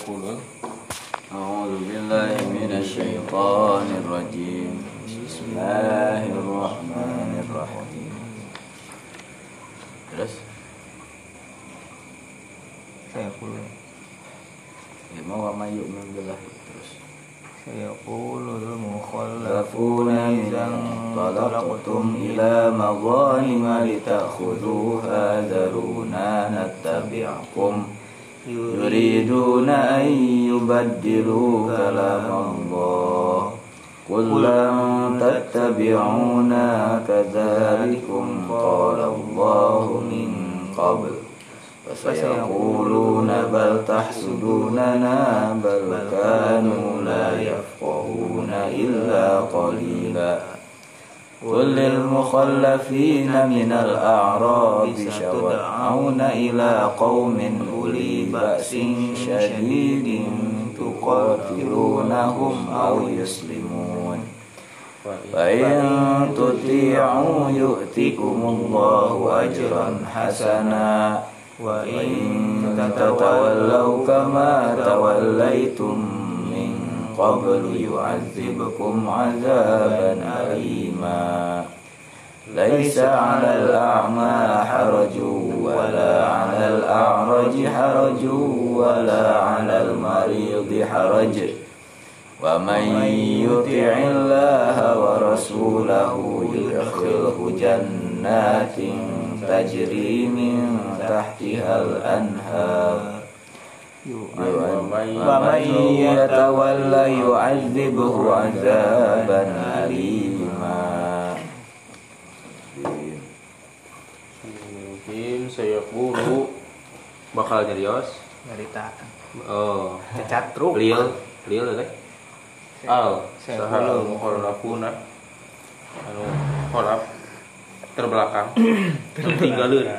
sayaqulun أعوذ بالله من الشيطان الرجيم. بسم الله الرحمن الرحيم. Terus wa yu'min billahi terus sayaqulu al-mukhallafuna يخافون idza إذا انطلقتم إلى مظالم لتأخذوها ذرونا نتبعكم. يريدون أن يبدلوا كلام الله. قل لن تتبعونا كذلكم قال الله من قبل. فسيقولون بل تحسدوننا بل كانوا لا يفقهون إلا قليلا. قل للمخلفين من الأعراب شرعون إلى قوم أولي بأس شديد تقاتلونهم أو يسلمون. فإن تطيعوا يؤتكم الله أجرا حسنا. وإن تتولوا كما توليتم من قبل يعذبكم عذابا أليما. ليس على الأعمى حرج ولا على الأعرج حرج ولا على المريض حرج. ومن يطع الله ورسوله يدخله جنات تجري من تحتها الأنهار. ومن يتولى يعذبه عذابا أليما. Mungkin sayaqulu bakal nyarios Cerita oh cacat truk Lil, lil teh. Al, Saya saha belum. anu kholaf terbelakang. Tertinggalin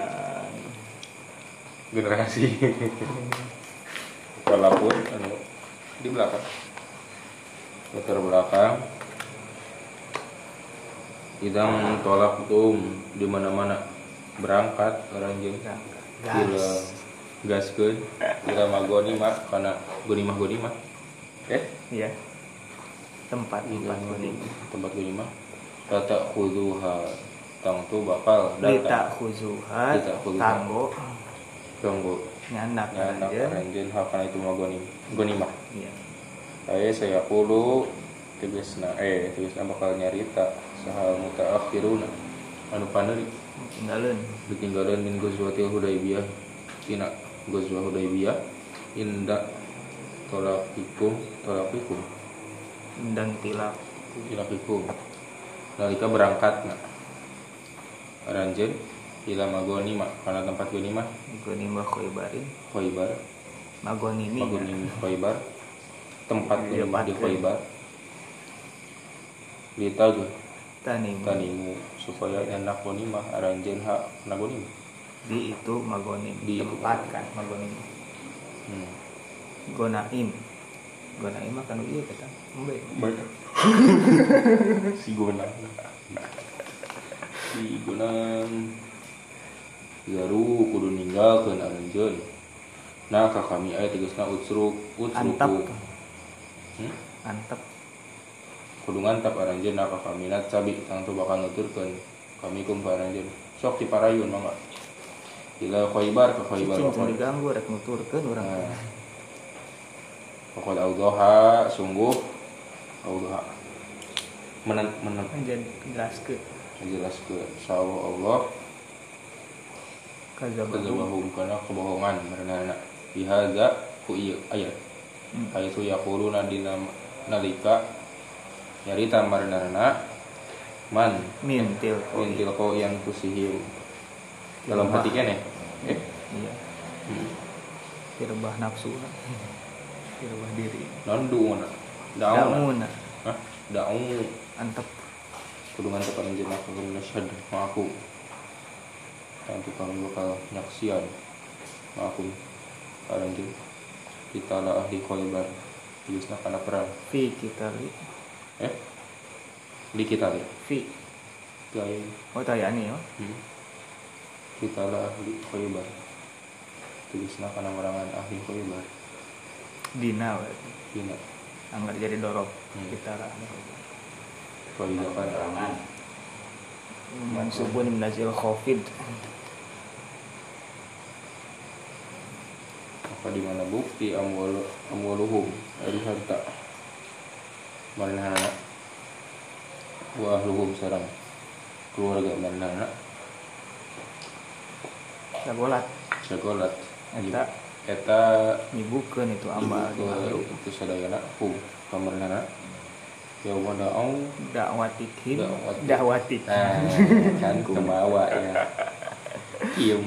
generasi. Kholafun anu di belakang. Yang terbelakang. Idang tolak tum di mana-mana berangkat orang jeung Gila. Gas gaskeun Gila magoni mah karena goni mah goni mah. Eh, iya. Tempat tempat kuning tempat gue mah. Tata khuduha tang tu bakal datang. Lita khuzuhat. tanggo. Ya anak aja ranjen hakana itu mah goni goni mah. Iya. Saya saya kulu tulisna eh tulisna bakal nyarita sahal mutaakhiruna. Anu paneri tinggalin ditinggalan min gozwatil hudaybiyah. Tina gozwa hudaybiyah. Inda tolakikum tolakikum dan tilak ilakikum nalika berangkat na ranjen ila magoni mah karena tempat goni mah goni mbah khoibarin Khaybar magoni magoni Khaybar tempat Di goni mah di depan. Khaybar ditagu tani tanimu supaya enak goni mah ranjen hak nagoni mah di itu magoni Di- tempat kan magoni hmm. gonaim gonaim mah kan iya kata Baik. si Gunang. Si Gunang. Garu kudu ninggalkeun aranjeun. Nah ka kami aya tegasna utsruk antap utsruku. Hmm? antap Kudu ngantap aranjeun ka kami na cabi tang tu bakal nuturkeun kami kum ka aranjeun. Sok di parayun mangga. Ila Khaybar ke Khaybar. pokok. diganggu rek nuturkeun urang Nah. Pokok Audoha sungguh Audoha menen menen anjeun jelaskeun menjelaskan sawah Allah kazabahu kadzabahum kana kebohongan merenana bihaza ku ieu ayat Hmm. haitsu yaquluna dina nalika nyarita marenana man. Mintil intil ko yang kusihim. Dalam hati kene eh. Iya. Tirbah nafsu. Tirbah diri. Non duuna daun daun hah? Daun antep kudu ngantep anjeun aku kudu nasyhad ma'akum. Nanti kami bakal nyaksian ma'akum. Anjeun kita lah ahli Khaybar Yusna kana perang. Fi kita li eh? Di kita ya fi gaya oh tayani ya? Hmm. kita lah ahli Khaybar tulisna kana merangan ahli Khaybar dina berarti. Dina. anggar jadi dorob Hmm. kita lah. Faidakan Keterangan. mansubun minazil khofid. Maka di mana bukti? Amwal amwaluhum. Dari harta manana wa ahluhum sarang keluarga manana sagolat sekolat Eta. eta. Nyibukeun itu amal itu sadayana hum kamarnana ya mana au dakwatikin Dakwati. dahwatik nah kan kemawa ya. Kiem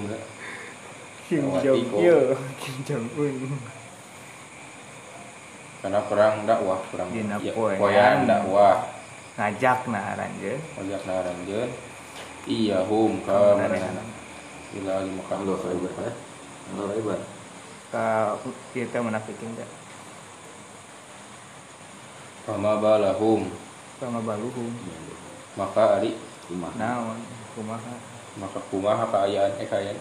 Kim Jong. Il Kim Jong Un karena perang dakwah perang Dina ya, poean. poean dakwah ngajak nah ranjeun Ojak naranjeun iya hum Kamarana. kamarnana ila Mekah Allah hebat ya. Allah hebat. ka kita munafikin da Fama balahum sama baluhum maka ari Rumah. naon kumaha maka kumaha kaayaan eh kaayaan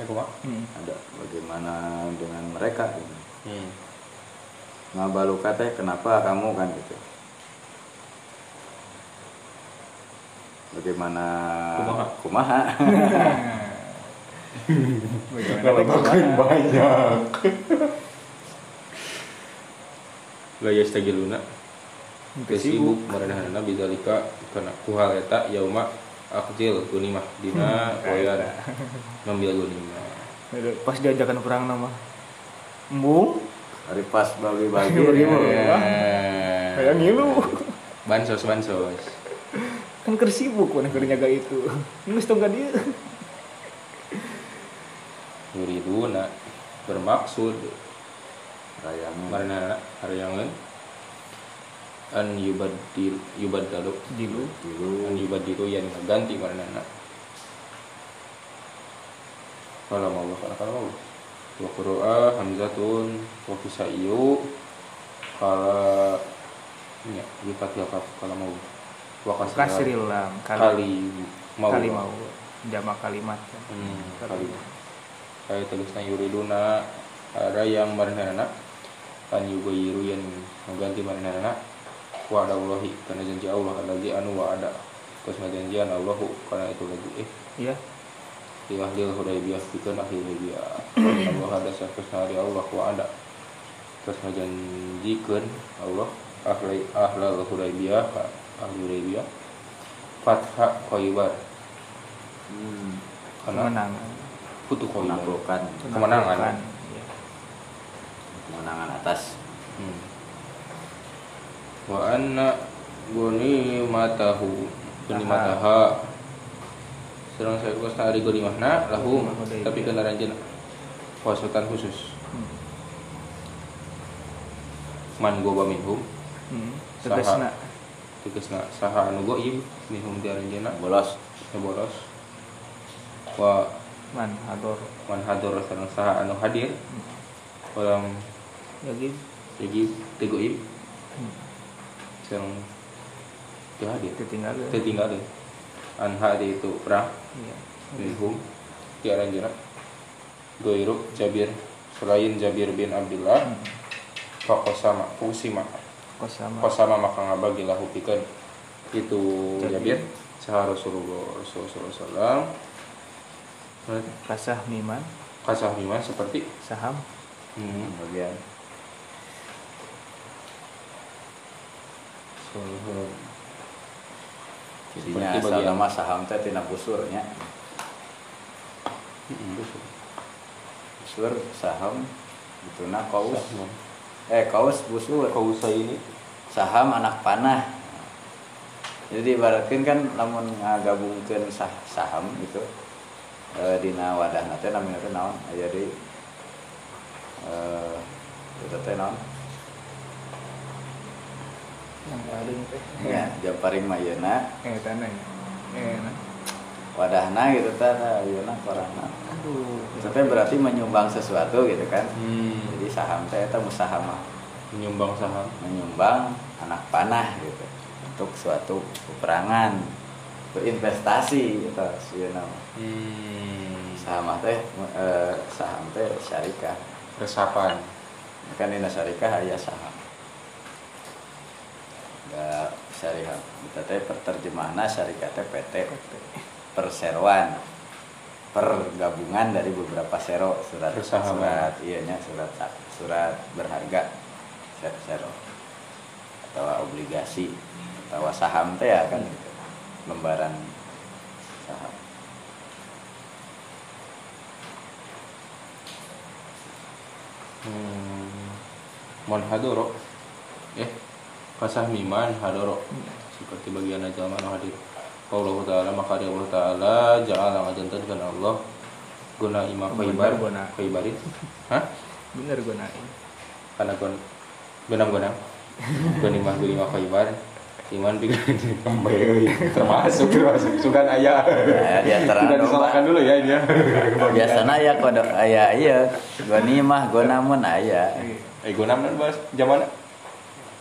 eh kumaha hmm. Ada bagaimana dengan mereka gitu. hmm. Ngabaluka teh kenapa kamu kan gitu. Bagaimana Kumaha. kumaha? Bagaimana teh kumaha? banyak. La yastagiluna Teu sibuk maranahana bidzalika kana kuhal eta yauma akjil gunimah dina poean ngambil gunimah. Pas diajakan perang nama. Embung Hari pas bagi-bagi. Eh, kayak ngilu. Bansos bansos. Kan keur sibuk mana keur nyaga itu. Tong ka dieu yuriduna bermaksud Rayangan. maranahana haryangeun an yubaddil yubaddalu. Jilu Dulu. an yubaddilu yang ganti maranahana kalau Allah kalau kalau Allah wa qura'a hamzatun wa kisaiyu kala ya di fathil kaf kalau mau. Wa kasril lam kali mau. kali mau. Jamak kalimat. Kan. hmm, kali kayak tulisnya yuriduna ada yang maranahana an yugayiru yang mengganti maranahana wa ada Allahi karena janji Allah lagi anu wa ada terus janjian Allahu karena itu lagi eh. Iya di ahlil hudaybiyah bikin hudaybiyah Allah ada sakus hari Allah wa ada terus ngajanjikeun Allah ahli ahlal hudaybiyah ahli hudaybiyah fatha khaybar Hmm. karena kemenangan putu khaybar Menaklukkan. Kemenangan. Iya. Kemenangan atas. hmm. wa anna guni matahu guni mataha serang saya kos hari guni mahna lahu. Tapi kena ranjana pasukan khusus. Hmm. man goba minhum. Hmm. Saha. Tegasna tegasna saha anu goib minhum di ranjana Bolos. boros wa man hador. Man hadur sareng saha anu hadir. Orang lagi? jadi tegoib hmm. sareng teu hadir. Ditinggal teu tinggal deui an hadi itu perang iya. Minhum di ranjana goiru Jabir selain Jabir bin Abdullah Hmm. Fakosama, Fusima, kosama Kosama maka ngabagilah pikeun. Itu Jabir. Jabir Rasulullah Rasulullah sallallahu kasah miman. Kasah iman seperti? Saham. Hmm, Kemudian so- jadinya asal nama saham teh tina busurnya. Busur saham itu nah kaus. Eh kaus busur. Kausa ini Saham anak panah. Jadi ibaratkan kan lamun ngagabungkeun sah saham gitu. Eh dina wadah teh namanya naon? Deui eh itu teh naon? Yang paling teh. Ya, jamparing mayeuna eh tanah eh nah. wadahna gitu teh ayeuna korana. aduh. Itu teh berarti menyumbang sesuatu gitu kan. hmm, Jadi saham teh eta musahamah, menyumbang saham. Menyumbang anak panah gitu. Untuk suatu peperangan, berinvestasi gitu sieuna mah. hmm, Saham teh eh, saham teh syarikah. resapan. Kan dina syarikah aya saham enggak syariah kita teh perterjemahanna syarikah teh PT perseroan pergabungan dari beberapa sero surat Persahaman. surat iya nya surat surat berharga ser- sero atau obligasi atau saham teh ya kan gitu. lembaran saham Hmm. Mon hadoro. Eh, kasah miman hadoro. Seperti bagian ajaman hadir. Allah Ta'ala maka dia Allah Ta'ala ja'ala ngajantankan Allah. Guna imam khaybar. guna. khaybarin hah? Bener gunain karena gon benang benang gon imah gon imah khaybar. Iman tiga termasuk termasuk. Sugan ayah. Ya, di antara tidak disalahkan dulu ya ini ya. Biasanya ya kodok aya iya. Gonimah gonamun aya eh gonam nan bahas zaman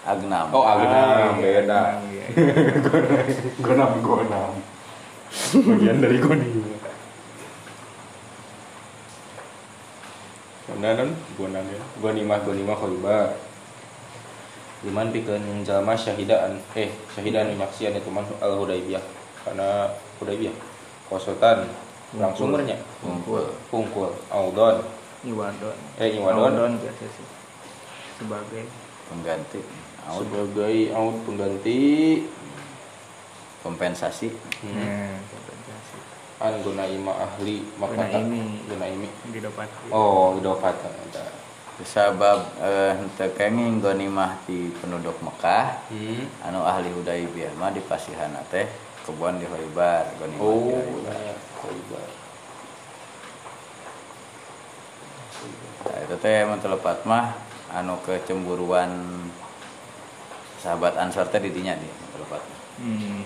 agnam. Oh agenam Iya, beda. Iya. gonam gonam. Bagian dari goni non gonam ya? Gonimah gonimah khaybar Liman pikeun jalma syahidan eh syahidan nyaksian itu man al hudaybiyah karena hudaybiyah kosotan langsung merenya kumpul pungkul. Audon. Iwadon. Eh iwadon. Iwadon biasa sih. Sebagai pengganti out. Sebagai aud pengganti. Kompensasi. Hmm. kompensasi. An guna ima ahli maka Guna imi. guna didapat oh idopatan ada sebab eh, henteu kenging gonimah di penduduk Mekah. Hmm. anu ahli Hudaybiyah mah di pasihana teh kebun di Khaybar gonimah oh di Khaybar. ya khaybar. Nah, itu teh mun telepat mah anu kecemburuan sahabat Ansor teh di dinya di telepat mah. hmm.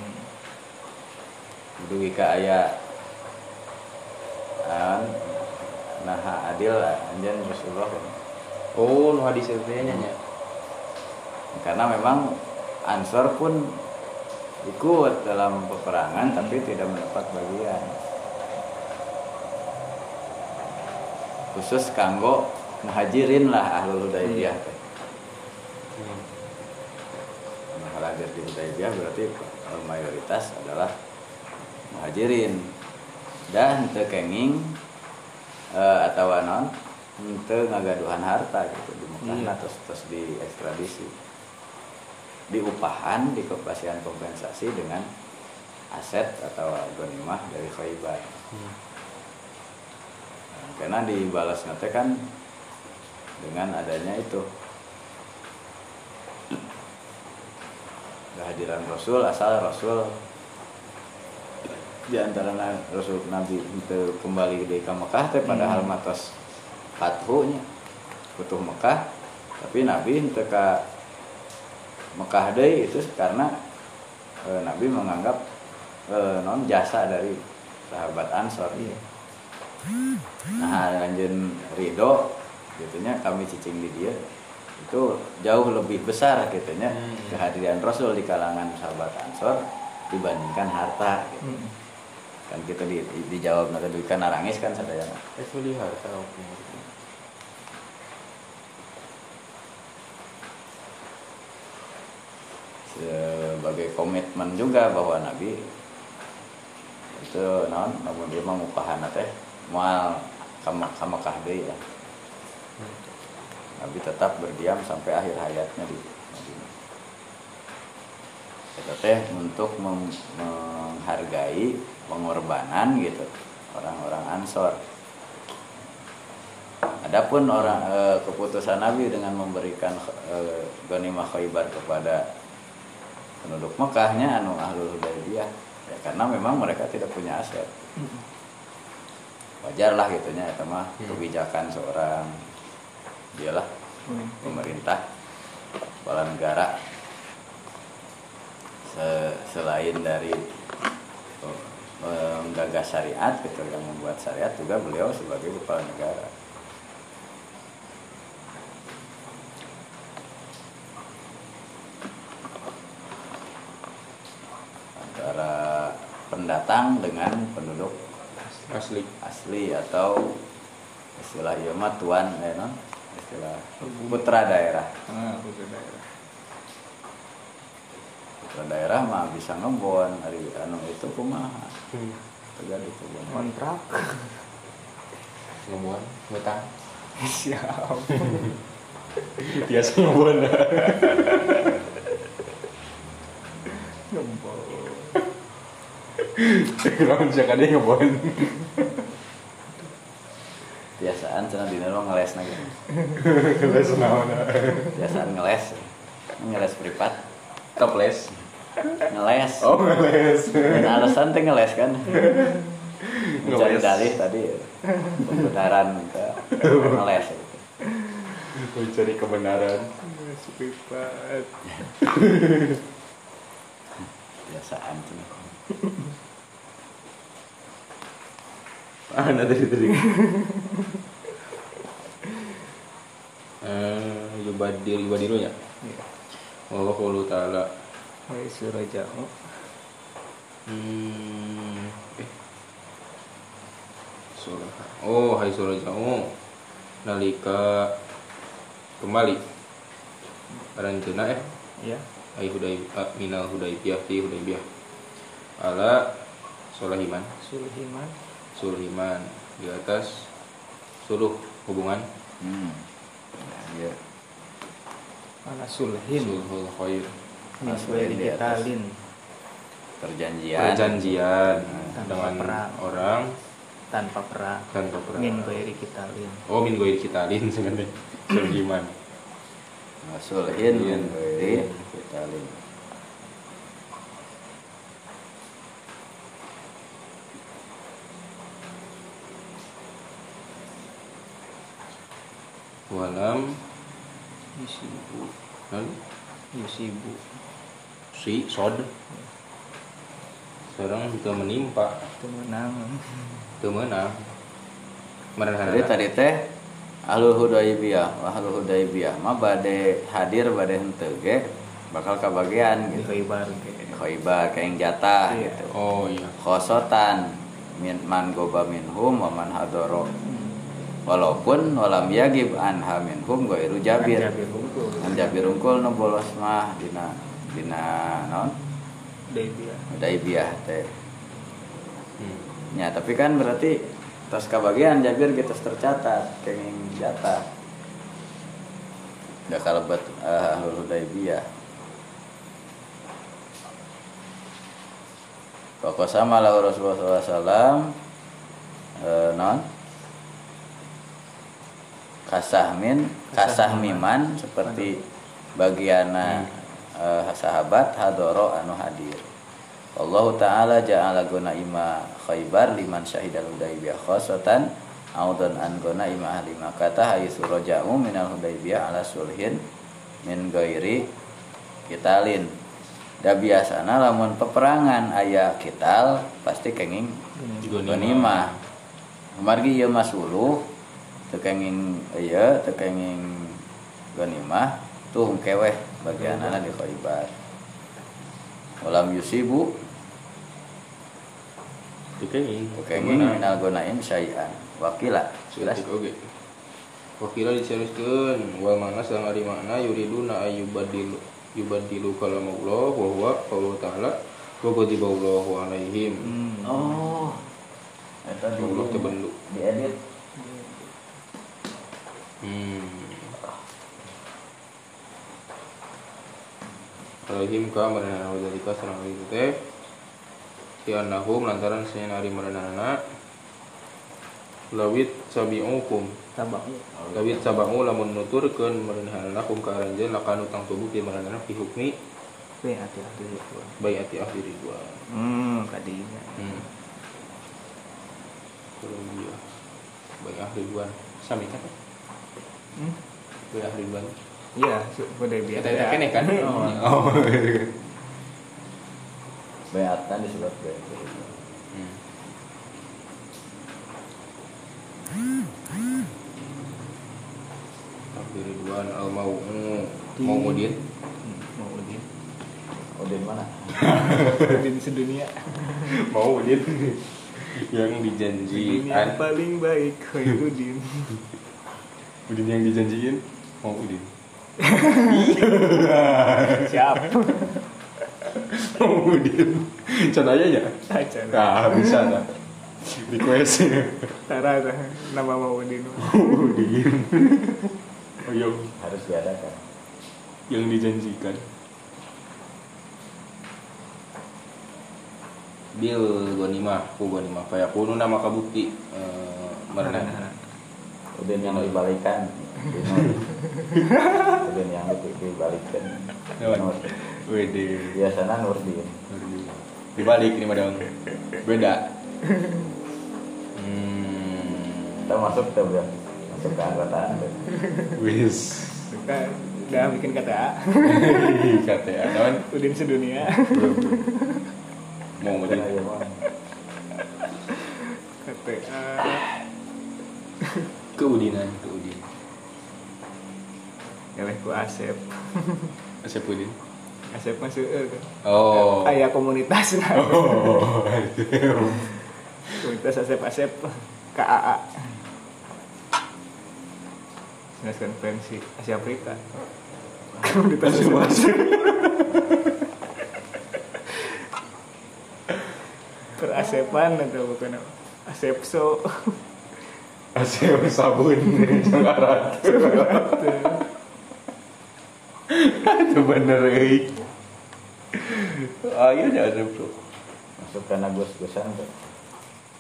Kudu wika aya an nah adil anjeun Rasulullah oh nu hadis itu nya karena memang Ansor pun ikut dalam peperangan tapi tidak mendapat bagian khusus kanggo muhajirin lah ahlul hudaybiyah teh. Hmm. Hadir di Hudaybiyah berarti mayoritas adalah muhajirin dan teu kenging eh, atau non teu ngagaduhan harta gitu di Mekah Iya. terus terus di ekstradisi di upahan di kepastian kompensasi dengan aset atau gonimah dari Khaybar Hmm. Karena dibalas nanti kan dengan adanya itu kehadiran Rasul asal Rasul di antara Rasul Nabi itu kembali di ke Mekah teh padahal Hmm. matos fathunya butuh Mekah tapi Nabi teu ka Mekah deui itu karena eh, Nabi menganggap eh, non jasa dari sahabat Ansor Iya. nah lanjut Ridho gitunya kami cicing di dia itu jauh lebih besar gitunya Hmm. kehadiran Rasul di kalangan sahabat Ansor dibandingkan harta gitu. Hmm. kan kita di, di- dijawab nanti duit kan narangis kan eh sudah harta sebagai komitmen juga bahwa Nabi itu non namun dia mau teh mual kama kahde ya Nabi tetap berdiam sampai akhir hayatnya di Madinah. Itu teh untuk menghargai pengorbanan gitu orang-orang Ansor. Adapun orang eh, keputusan Nabi dengan memberikan eh, ghanimah Khaybar kepada penduduk Mekahnya anu ahlul Hudaybiyah ya karena memang mereka tidak punya aset. Wajar lah gitunya itu mah Hmm. kebijakan seorang dialah Hmm. pemerintah kepala negara. Se- selain dari eh, menggagas syariat gitu yang membuat syariat juga beliau sebagai kepala negara. Antara pendatang dengan penduduk asli. asli atau istilah mah tuan ya non istilah putra daerah. Ah putra daerah. Putra daerah mah bisa ngebon hari anu itu kumaha? Hmm. terjadi kebon kontrak. Ngebuan ngutang. Siap. Biasa ngebuan gembol Kenapa sih kadang ngebuan biasaan cenah dina lo ngeles lagi. Les naon? Biasaan ngeles. Ngeles privat toples. Ngeles. Oh ngeles. Dan alasan teh ngeles kan. Mencari Ngeles. dalih tadi pembenaran ke ngeles. Mencari kebenaran. Sifat biasaan cenah ah nanti tadi eh yubadir yubadirunya ya? Allah kalau taala. Hai suraja'u hmm eh. Surah. Oh hai surah jauh. Nalika. Kembali. Aranjena eh. Ya ai hudai ah, minal hudaibiyah ti hudaibiyah. Ala solahiman sulhiman sulhiman di atas suluh hubungan. Hmm. Ya mana sulhin? Sulhul khair. Digitalin? perjanjian. Perjanjian. Tanpa dengan perang. orang. Tanpa perang. Tanpa perang. Min gairi kitalin. Oh min goir kitalin sebenarnya. Sulhiman Sulhin Iya. min ghairi qitalin. Walam. Yusibu. Lalu yusibu. Si sod. Sekarang kita menimpa. Kemenangan temenang Merenang Jadi tadi teh Ahlul Hudaibiyah, Ahlul Hudaibiyah mah bade hadir bade henteu ge bakal kabagian gitu. khaybar ge. Khaibar kayak jatah Iya. gitu. oh iya. Khosotan min man goba minhum wa man hadoro. Walaupun walam yagib anha minhum ghairu Jabir. An Jabir unggul nu bolos mah dina dina naon? Daibiyah Hudaibiyah teh. hmm. Ya, tapi kan berarti tas kabagian Jabir kita tercatat kenging jatah. Udah kalebet uh, Ahlul Hudaibiyah. Pokok sama lah Rasulullah SAW eh, non kasahmin kasahmiman seperti bagiana eh, sahabat hadoro anu hadir. Allah Ta'ala ja'ala ima khaybar liman syahidal hudaibiyah khosatan Audon an ima ahli makata haitsu raja'u minal hudaibiyah ala sulhin min gairi kitalin. Da biasana lamun peperangan aya kital pasti kenging gonimah margi ieu masuluh kenging ieu teu kenging gonimah tuh keweh bagianana di khaybar Walam yusibu. Dikenging kenging minal gonaim syai'an. Wakila. Jelas? Oke Wakila diceruskeun wal mana sang ari makna yuriduna ayyubadilu yubadilu kalam Allah wa huwa qaulu ta'ala wa ghadiba Allahu alaihim. Hmm. oh. Eta di diedit. Hmm alaihim ka marana wadalika sareng ari itu teh si annahum lantaran sayan ari maranana lawit sabi'ukum. Lawit sabau lamun nuturkeun maranana kum ka aranjeun lakan utang tubuh di maranana fi hukmi. Weh hati-hati itu bayati ahli ridwan. hmm kadinya. Hmm. Kalau dia. Bayi ahli ridwan. Sami kan? Hmm? Bayi ahli ridwan. iya udah biasa Kita kita kene kan? oh. Oh. bayatan disebut bayat Hmm. Ahli ridwan al mau mau mudin Hmm, mau udin Udin mana udin sedunia mau mudin yang Udin yang dijanjikan paling baik Khairuddin Udin yang dijanjiin mau Udin. Siap. Mau Udin. Aja? Ya aja nah bisa nah request. Tara nama mau Udin. Udin. Ayo harus diadakan. Yang dijanjikan. Bil gonima, ku gonima. Kaya kuno nama kabukti eh merenang. Udin yang dibalikan Udin yang dibalikan Nur. Wede. biasanya Nurdin Dibalik ini madang. Beda. Hmm. kita masuk tuh bro masuk ke anggotaan tuh. Wis. Kita udah bikin kata Kata ya. Udin sedunia Mau mau aja mah. kata keudinan, keudin. Galeh ku Asep Asep Udin. Asep masuk kan. Oh. Aya komunitas nah. Oh. Komunitas Asep Asep KAA Dinas Konferensi Asia Afrika Komunitas Asep Asep Perasepan atau bukan? Asepso Asep sabun jeung arat. Itu bener euy. Ayo dah Asep tuh. masuk karena gus gusan tuh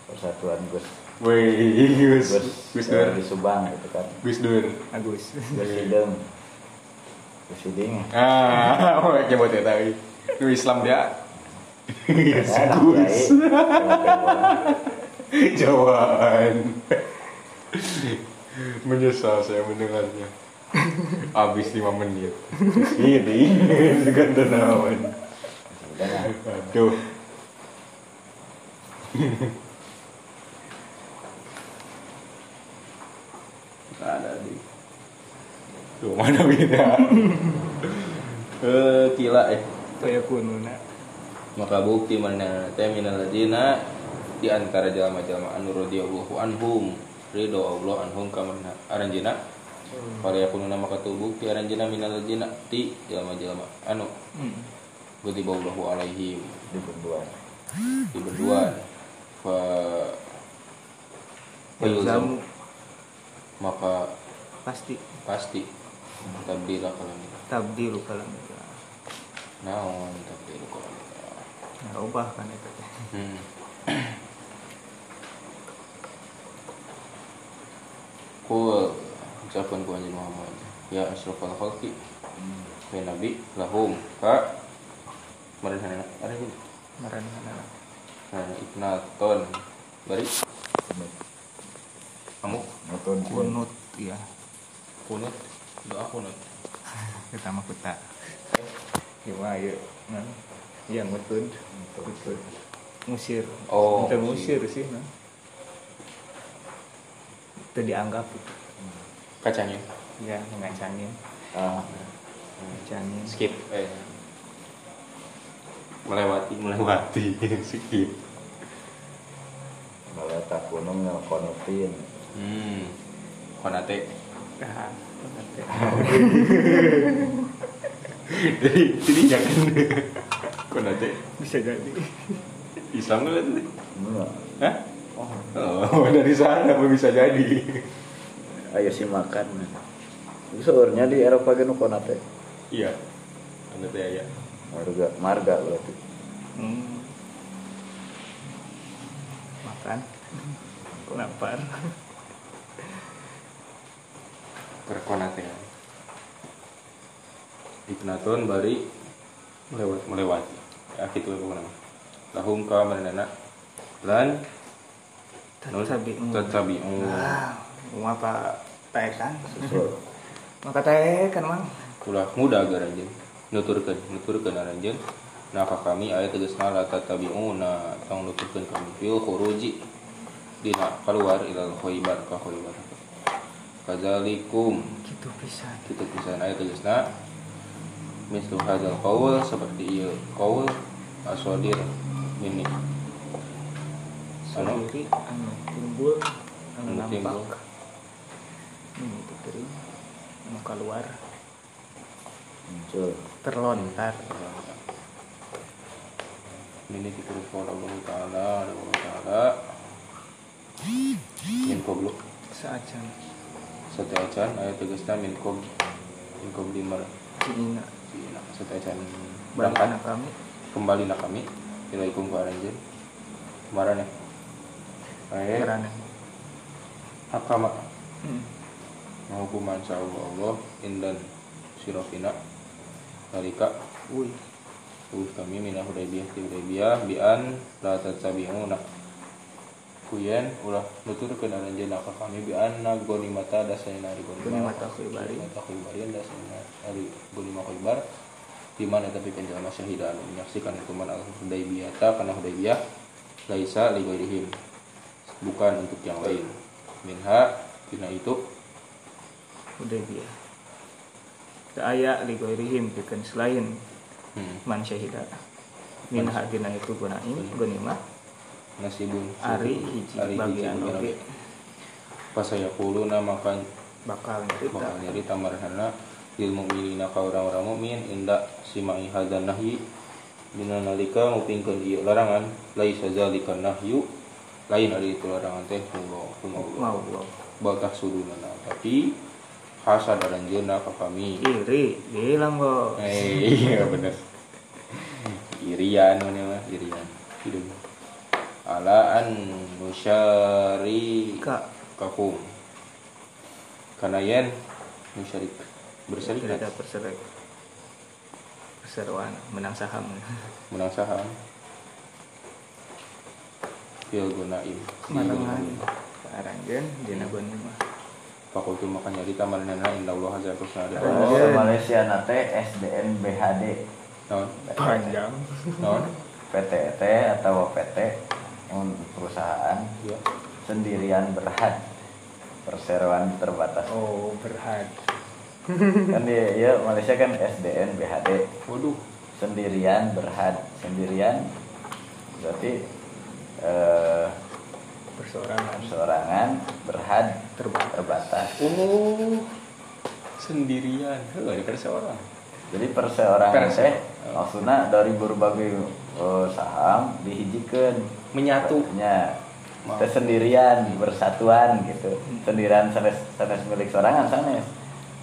persatuan gus Wih, Gus, gus Gus eh, Dur, di Subang gitu kan Gus Dur. Agus gus hidung gus hiding Ah, mau coba teh tahu. Lu Islam dia. Yes, Ya, anak Gus. kiai. Menyesal saya mendengarnya. Habis 5 menit. Ini dengan tenawan. Aduh. Ada di. Tuh mana beda? Eh, kila eh. Kaya kununa maka bukti mana teh minal ladina di antara jalma-jalma anu radhiyallahu anhum ridho Allah anhum kamana aranjeuna kalau ya kununa maka tu bukti aranjeuna minal ladina ti jalma-jalma. Anu? Hmm. kutiba Allahu alaihim di berdua di berdua fa Ilzam. Maka pasti. pasti. Tabdila kalam. Tabdilu kalam. Naon tabdila kalam? Nah, ubah kan itu. Hmm. Kul ucapan ku anjing Muhammad. Ya asrafal khalqi. Ya nabi lahum. Ka. Kemarin sana ada ini. Maran mana nah ibnaton. Bari. Kamu? Kunut ya kunut. Doa kunut. Kita mah kuta gimana ya. Nah. Ya mutun mutun musir Oh, itu musir. musir sih nah itu dianggap. Itu kacangnya ya mengacangin ah mengacangin skip. Eh. Melewati melewati. Skip. Malah tak kunung konutin hmm. Konate. Nah nanti. jadi jadi jangan. Konate. Bisa jadi. Islam nggak tuh enggak. Hah? Oh, dari sana apa bisa jadi. ayo sih makan sebenarnya di Eropa genu konate Iya. Anda teh ya. marga marga berarti hmm. makan lapar Perkonate ya. Ibnatun bari melewat melewati. Ya gitu pokoknya. Lahum ka manana. Lan Tatabi. Tatabi. Oh. ah mau apa teh kan maka kan mang Kulah muda garanjeun. Nuturkeun, nuturkeun aranjeun. Nah ka kami aya tegasna la tatabiuna tong nuturkeun kami fil khuruji dina keluar ilal khaybar ka khaybar. Kadzalikum gitu bisa kita bisa ayat tulisna mislu hadzal qaul seperti ieu qaul aswadir ini sendiri anu timbul anu Anu nampak. ini kering mau keluar. Muncul. Terlontar. Ini dikurus oleh Allah Ta'ala Allah Ta'ala. Min kobluk saja satu acan ayat tegasna min kob min lima Cina satu acan balik berangkat. kami. Kembali nak kami. Ilaikum ke aranjen kemarin ya ayat hakama hmm. menghukuman Allah Allah indan sirofina Halika Wih, Uih kami minah Hudaybiyah di Hudaybiyah Bian la tatsabi'una Kuyen ulah nuturkeun aranjeun ka kami bian na gonimata dasana ari gonima Gonimata Khaybari. Gonimata Khaybari dasana ari gonima Khaybar. Di mana tapi penjelma syahidan menyaksikan hukuman al Hudaybiyah ta kana Hudaybiyah laisa li bukan untuk yang lain. Minha tina itu. Udah dia. Tak aya li goirihim pikeun selain hmm, man syahida. Min hadina itu gunain gunimah nasibun. Ari hiji bagian oge pas saya kuluna maka bakal nyerita. bakal nyari tamarhana ilmu milina ka orang-orang mukmin indak simai hadzal nahyi. Dina nalika ngupingkeun ieu larangan. Laisa zalika nahyu lain ari itu larangan teh mau bakah sudunana tapi hasad aranjeunna ka kami. Iri bilang kok eh iya bener. Irian mana mah irian. Hidup. Alaan nusyari kak kakum. Karena yen musyarik berserikat cerita perserik perseruan menang saham. Menang saham fil gunaim marangan aranjeun dina gunimah fakultu maka nyari tamarnana inda Allah azza jalla oh Anjir. Malaysia nate SDN BHD non panjang. Non PTT atau PT un- perusahaan. Ya sendirian berhad. Perseroan terbatas. Oh berhad. Kan di ya Malaysia kan SDN BHD waduh. Sendirian berhad. Sendirian berarti eh, perseorangan. seorangan berhad terbatas. terbatas. Oh sendirian. Heuh ada seorang jadi perseorangan Perse- teh maksudnya dari berbagai eh, saham dihijikan. Menyatu. Nya teh sendirian bersatuan gitu. Sendirian sanes sanes milik sorangan sanes.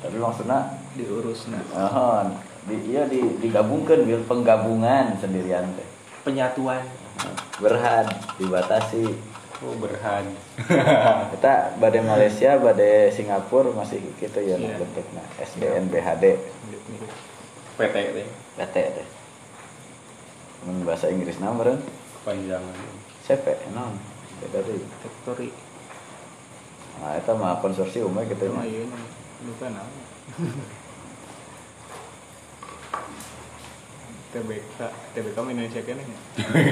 Tapi maksudnya diurus nah oh, di, iya di, digabungkan bil penggabungan sendirian teh. Penyatuan berhad dibatasi. Oh berhan. Kita badai Malaysia badai Singapura masih gitu ya Iya. bentuknya. SDN BHD PT PT teh Mun bahasa Inggris nama panjangan CP non beda tuh. Factory. Nah itu mah konsorsium gitu ya iya mah lupa nama TBK TBK Indonesia kan ya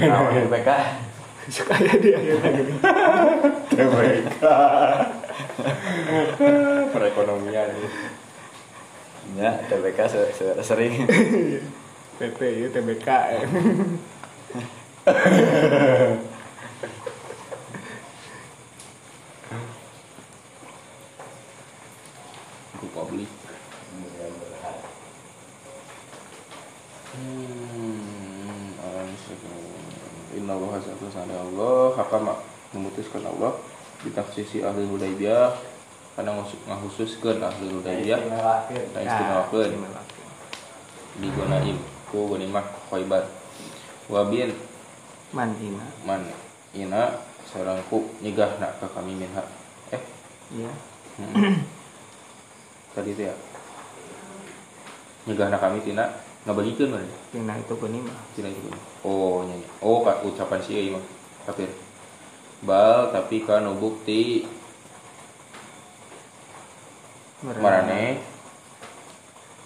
nah BPK sekaya dia akhirnya gini. Perekonomian. Ya TBK se- se- sering. PT ya TBK ya. Go public Hmm, alam sekalian. Inna Allah azza wa Allah hakama memutuskan Allah di taksisi ahli Hudaybiyah. Karena ngusuk ngahususkeun ahli Hudaybiyah. Nah istimewakeun di gonaim ku gonimah Khaybar. Wabil Mandina man ina. sarangku nyegahna ka kami minha. Eh? Iya. Hmm. tadi itu ya. Nyegahna kami tina ngabagikeun mana Tina itu kunima tina itu gini. oh nyanyi oh ka, ucapan si ieu mah kafir. Bal tapi kan bukti marane.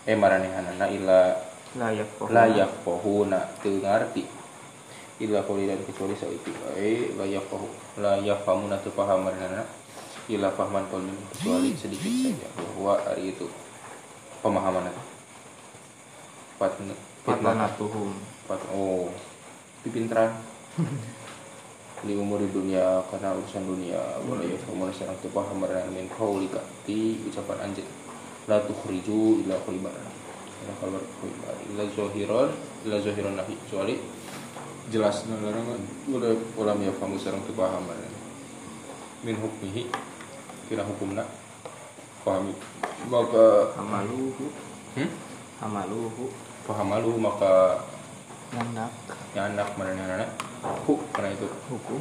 eh marane hanana ila layak pohon layak pohuna. Teu ngarti. Illa qalilan kecuali saeutik wae layak pohu layak famuna teu paham marana illa fahman qalilan kecuali sedikit saja bahwa hari itu pemahaman itu pat Patanatuhum pat oh. Pipinteran li umuri dunia karena urusan dunia. Wala yafhamuna sareng teu paham min qaulika ti ucapan anjeun la tukhriju ila khaybar ila khaybar khaybar ila zahiran ila zahiran nahi. Kecuali jelasna larangan wala ulam yafhamu sareng teu paham min hukmihi. Kira hukumna pahami maka Amaluhu, hmm? amaluhu, pahamalu maka nyanak, nyanak marana hu karena itu. Hukum.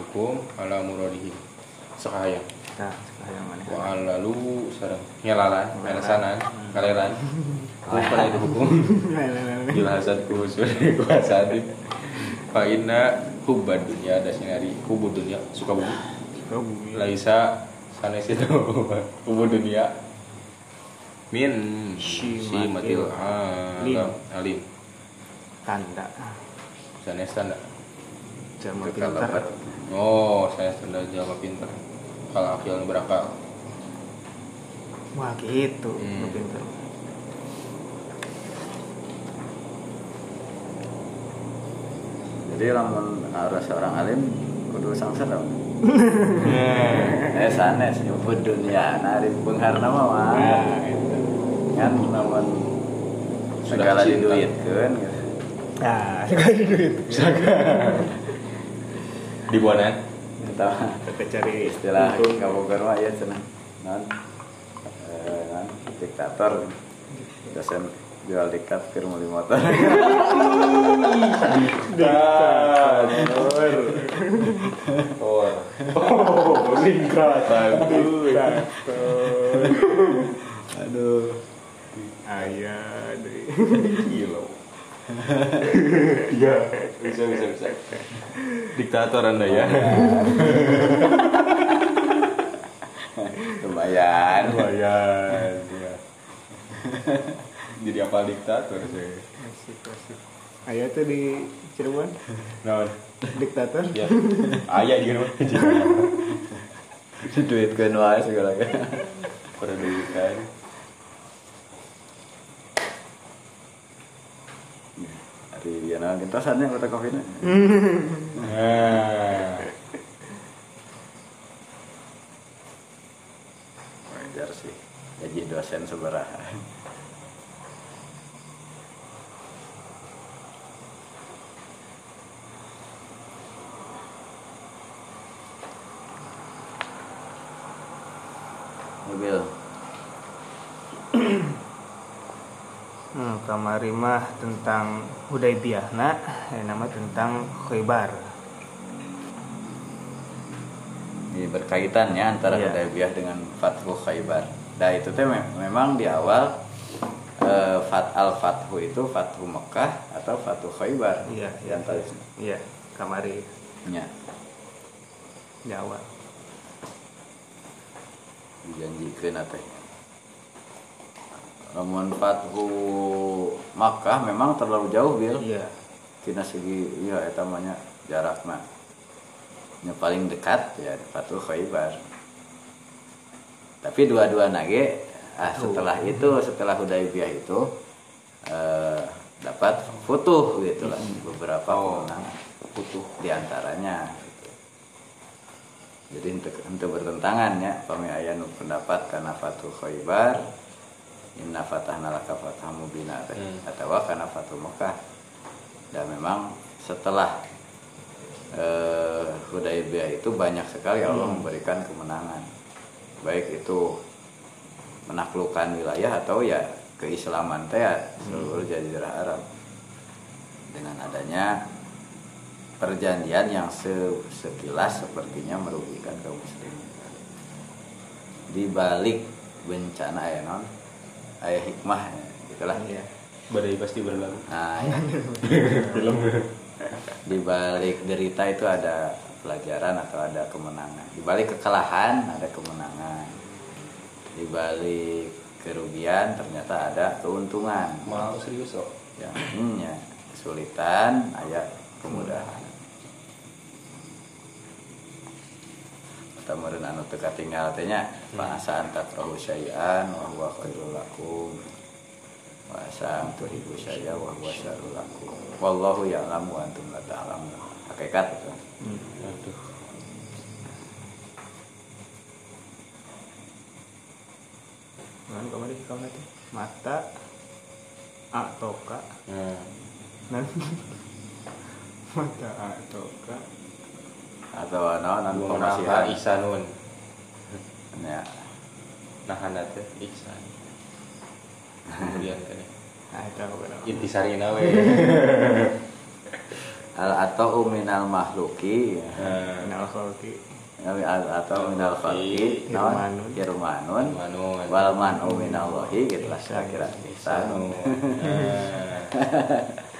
hukum ala muradihi. Sakaya Nah, sekarang mana? wa alalu sareng nyalalan melesanan kaleran hu karena itu hukum. Jelasan khusus kuasaan fa inna hubbad dunya ada sinari hubud dunya. Suka bumi? Laisa sanes itu hubud dunya min simatil alim alim Tanda. sanes tanda Kekalapan. pintar. oh saya tanda jawab pinter kalau akil berakal Wah gitu, Hmm. pintar. jadi lamun ada seorang alim kudu sangser dong eh sanes nyebut dunia nari pengharna mah mah kan lamun Sudah segala cinta. Nah, diduitkeun gitu. sekali duit. di buanan Entah Kita cari istilah untung. kabogor mah ya cenah non eh, non diktator dosen jual dikat ke rumah motor oh Oh, lingkaran. aduh Ayah deh. Gila. Iya, bisa bisa bisa. Diktator Anda ya. lumayan Lumayan. ya. Jadi apa diktator sih? Asik, asik. Ayah tuh di Cirebon, Nah, diktator. ya. Ayah di rumah. duitkeun wae segala Pada dulu kan. hari dia nah gentasannya kota covid Nah, wajar sih gaji dosen seberaha mobil Hmm, kamari mah tentang Hudaybiyah nah, eh, nama tentang Khaybar. ini berkaitannya antara Iya. Hudaybiyah dengan Fathu Khaybar. Nah itu teh mem- memang di awal eh, Fat al Fathu itu Fathu Mekah atau Fathu Khaybar. Iya, iya. yang tadi Iya, kamari nya Jawa. Dijanjikan teh. Namun Fathu Makkah memang terlalu jauh bil. Iya. Tina segi iya eta mah nya jarakna. Nya paling dekat ya Fathu Khaybar. Tapi dua-dua nage ah setelah itu setelah Hudaybiyah itu eh, dapat futuh gitu lah beberapa Oh. kemenangan futuh di antaranya. Jadi untuk, bertentangan ya kami aya nu pendapat karena Fathu Khaybar inna fatahna laka fathah mubina teh. Hmm. atau karena Fathu Mekah dan memang setelah eh, Hudaybiyah itu banyak sekali Allah memberikan kemenangan. Baik itu menaklukkan wilayah atau ya keislaman teh ya seluruh jazirah Arab. Dengan adanya perjanjian yang se- sekilas sepertinya merugikan kaum muslimin di balik bencana ya non ayah hikmah ya, gitulah Iya. badai pasti berlalu. nah ya. Film. di balik derita itu ada pelajaran atau ada kemenangan di balik kekalahan ada kemenangan di balik kerugian ternyata ada keuntungan Mau serius kok. yang hmm, ya, kesulitan ada kemudahan kita meureun anu teu katinggal teh nya fa asa anta takrahu syai'an wa huwa khairul lakum wa Asa tuhibbu saya wa huwa syarrul lakum. Wallahu ya'lamu wa antum la ta'lamun. Hakikat itu. Hmm. Aduh. Kan kemarin kau nanti mata atoka Nah, nan mata atoka Atau naon anu Mengenapa pamasihan. ihsanun. Ya. Nahan teh ihsan. Kemudian teh nah apa kenapa intisarina we. Al atau minal mahluki. Nah, kenal kholki Al atau minal khalqi. Naon? Irmanun. Irmanun. manun. Wal man'u minallahi gitu lah kira-kira. ihsanun. Nah,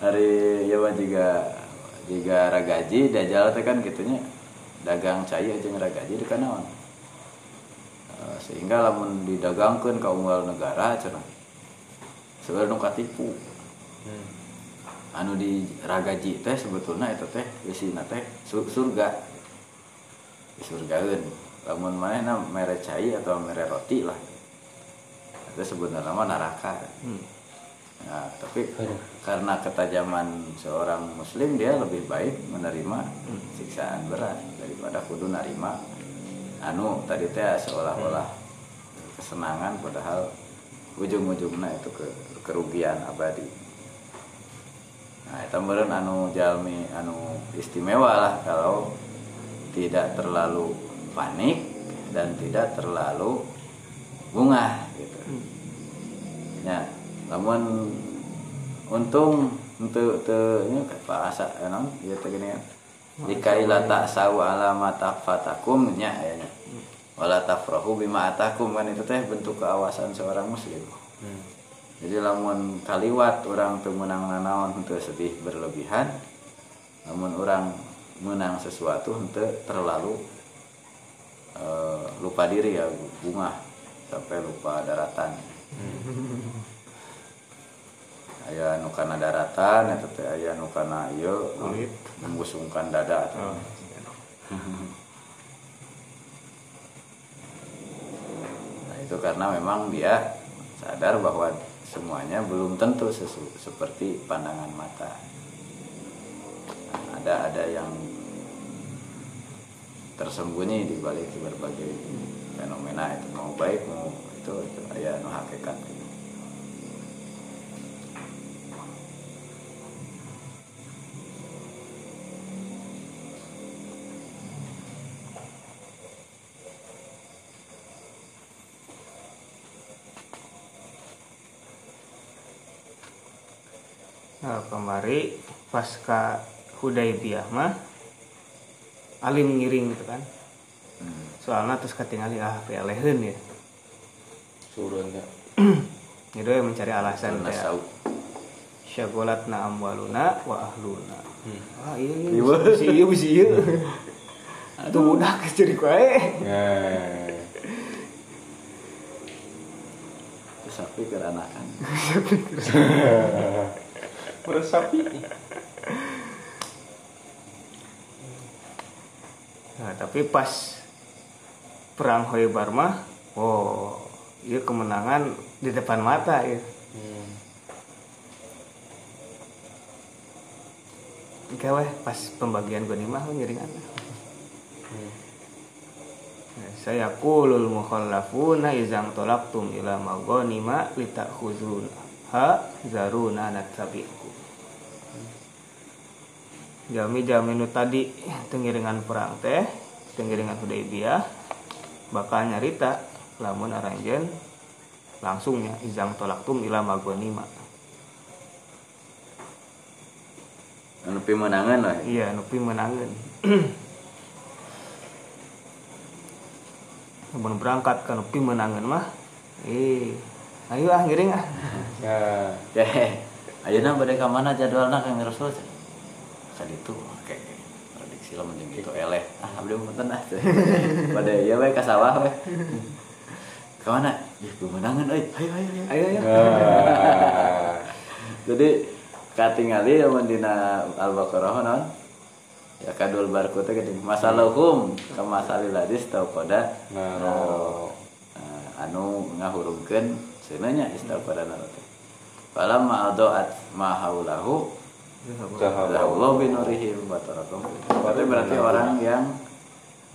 hari ya juga juga ragaji dajal teh kan gitunya. Dagang cai aja ragaji di kana naon Eh, sehingga lamun didagangkeun ka unggal negara cenah sebenarnya nu katipu. Hmm. anu di ragaji teh sebetulnya itu teh isina teh sur- surga. Disurgaeun lamun manehna mere cai atau mere roti lah. Itu sebenarnya mah neraka hmm. Nah, tapi karena ketajaman seorang muslim dia lebih baik menerima siksaan berat daripada kudu narima anu tadi teh seolah-olah kesenangan padahal ujung-ujungnya itu ke kerugian abadi. Nah, itu meureun anu jalmi anu istimewa lah kalau tidak terlalu panik dan tidak terlalu bunga gitu. Ya namun untung untuk te ini bahasa ya ya teh gini ya. Jika ila tak sawu alamat fatakum nya ya nya wala tafrahu bima atakum kan itu teh bentuk keawasan seorang muslim. Hmm. jadi lamun kaliwat orang teu menang nanaon henteu sedih berlebihan namun orang menang sesuatu henteu terlalu eh, lupa diri ya bunga sampai lupa daratan aya nu kana daratan eta teh aya nu kana ieu Kulit. membusungkan dada oh. Nah, itu karena memang dia sadar bahwa semuanya belum tentu sesu- seperti pandangan mata. Nah, ada ada yang tersembunyi di balik berbagai fenomena itu mau baik mau itu itu aya nu hakikat Nah, kemari pas ka Hudaybiyah mah alim ngiring gitu kan. Hmm. Soalnya terus ketinggali ah pelehen ya. Surun ya. Itu yang mencari alasan Karena kayak sau. syagolatna amwaluna wa ahluna. Hmm. Ah iya iya bisi iya bisi iya. Tuh budak jadi kue. Nah, Terus sapi keranakan. meresapi. Nah, tapi pas perang Hoibar mah, oh, iya kemenangan di depan mata ya. Hmm. Weh, pas pembagian ghanimah ngiringan. Hmm. Nah, saya kulul mukhallafuna izang tolaktum ila maghanima litakhuzun ha zaruna natsabiku. Jami jami nu tadi tengiringan perang teh, tengiringan Hudaybiyah bakal nyarita lamun aranjen langsungnya izang tolaktum ila maghanima. Anu pimenangan lah. Iya, nupi menangan. Mun berangkat ke nupi menangan mah, eh, ayo ah ngiring ah. Nah, Teh, ayeuna bade ka mana jadwalna Kang Rasul? Ka ditu kayak prediksi lah mending gitu eleh. Ah, abdi punten ah. Bade ieu we ka sawah we. Ka mana? Ih, pemenangan euy. Ayo ayo ayo. Ayo ya. nah. Jadi katingali lamun dina Al-Baqarah naon? Ya kadul barku teh geuning masalahum kama salil hadis tau pada Naro. eh, anu ngahurungkeun sebenarnya istighfar nanti falamma adoat ma haulahu Allah binurihim batarakum berarti berarti orang yang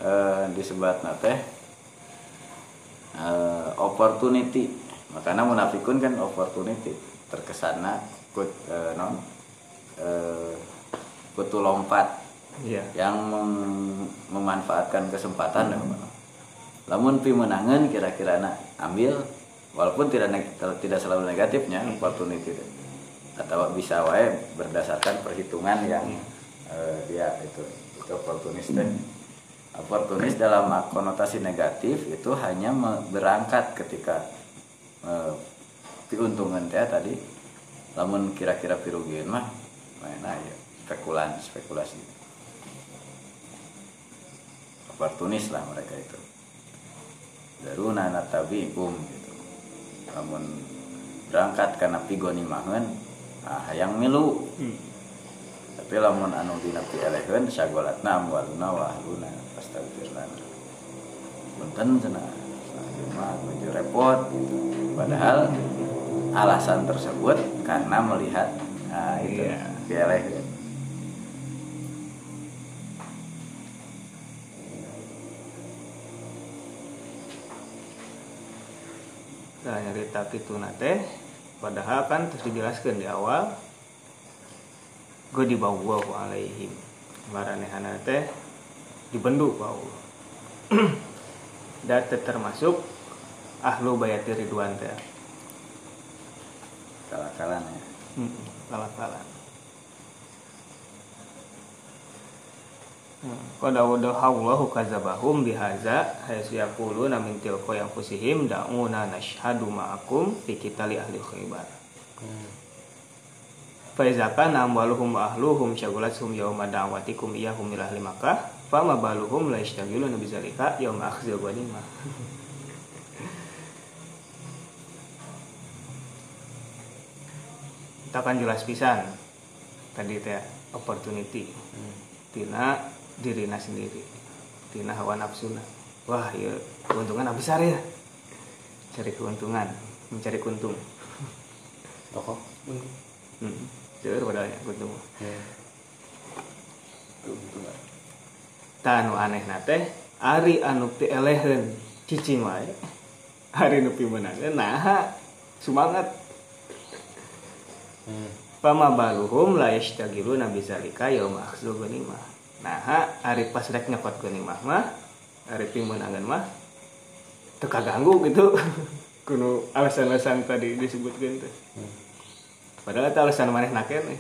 eh, disebut nate eh, opportunity. Makanya munafikun kan opportunity. Terkesana kut eh, non kutu lompat. Iya. yang mem- memanfaatkan kesempatan hmm. lamun pi menangan kira-kira nak ambil walaupun tidak tidak selalu negatifnya opportunity itu. Atau bisa wae berdasarkan perhitungan yang eh, dia itu itu oportunis teh. Oportunis dalam konotasi negatif itu hanya berangkat ketika eh, piuntungan teh tadi. Lamun kira-kira pirugian mah mana ya spekulan spekulasi. Oportunis lah mereka itu. Daruna natabikum gitu. Namun berangkat karena pigoni mahen ah yang milu. Tapi lamun anu dina pi eleheun sagolatna amwaluna wa ahluna astagfir lana punten cenah mah menuju repot gitu. padahal alasan tersebut karena melihat nah itu pi eleheun Nah, nyarita kitu nate padahal kan terus dijelaskan di awal gue dibawa alaihim. Maranehana teh dibendu ku Allah. Dan termasuk ahlu bayati ridwan teh. Kalakalan ya Hmm, kalah-kalah. Qad awdahallahu kadzabahum bihaza haitsu yaquluna min tilqa yang fusihim da'una nashhadu ma'akum fi qitali ahli khaybar. Fa iza kana amwaluhum wa ahluhum syagulathum yawma da'watikum iyyahum ila ahli Makkah fama baluhum la yashtagiluna bizalika yawma akhdhil ghanimah. Kita akan jelas pisan tadi teh opportunity tina dirina sendiri tina hawa nafsuna wah ya keuntungan apa besar ya cari keuntungan mencari kuntung Toko. hmm. Jauh padahal kuntung tanu aneh nate ari anu pi elehen cicing wae ari nu pi menangan nah semangat Hmm. Pama baluhum la yashtagiluna bizalika yaum akhdhu ghanimah. Nah, ari pas rek nyokot ghanimah mah, ari pimenangan mah teu kaganggu gitu. Kuno alasan-alasan tadi disebutkan teh. Padahal itu alasan maneh nakene.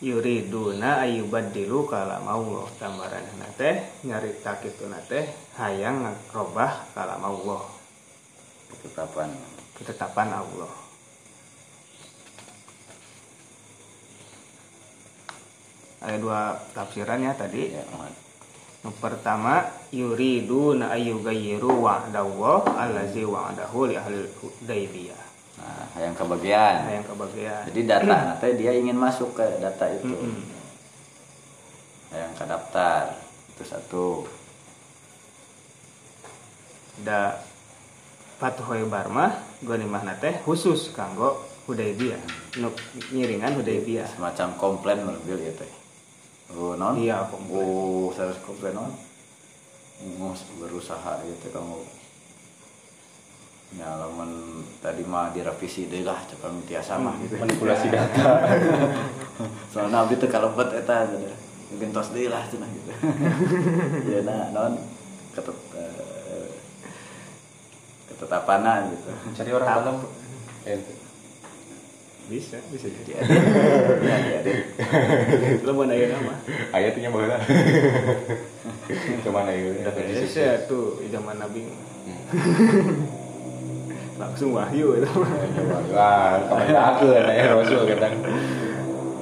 Yuriduna ayubaddilu kalam Allah tambaran teh nyarita kituna teh hayang ngrobah kalam Allah, ketetapan ketetapan Allah. Ada dua tafsirannya tadi. Ya yang pertama yuridu na ayyugayyiru wa'dallah allazi wa'dahu li ahli hudaybiyah. Nah yang kebagian. Nah yang kebagian. Jadi data nanti dia ingin masuk ke data itu. Yang ke daftar itu satu. Da patuh barmah ghanimah teh khusus kanggo Hudaybiyah. Nu ngiringan Hudaybiyah. Semacam komplain mobil ya teh oh non Iya, komplain. oh saya komplain non mau berusaha gitu kamu ya lamun tadi mah direvisi deh lah cepat tiasa mah gitu Manipulasi data. soalnya abdi teu kalebet eta gitu. mungkin tos deui lah cenah gitu ya nah non ketet eh, ketetapanan gitu Cari orang dalam. Ente. Bisa bisa jadi ya jadi lo mau nanya nama? Ayatnya ya? Data di situ. Indonesia tuh zaman Nabi. Langsung wahyu itu. Wah, kapan takut ya Rasul kadang.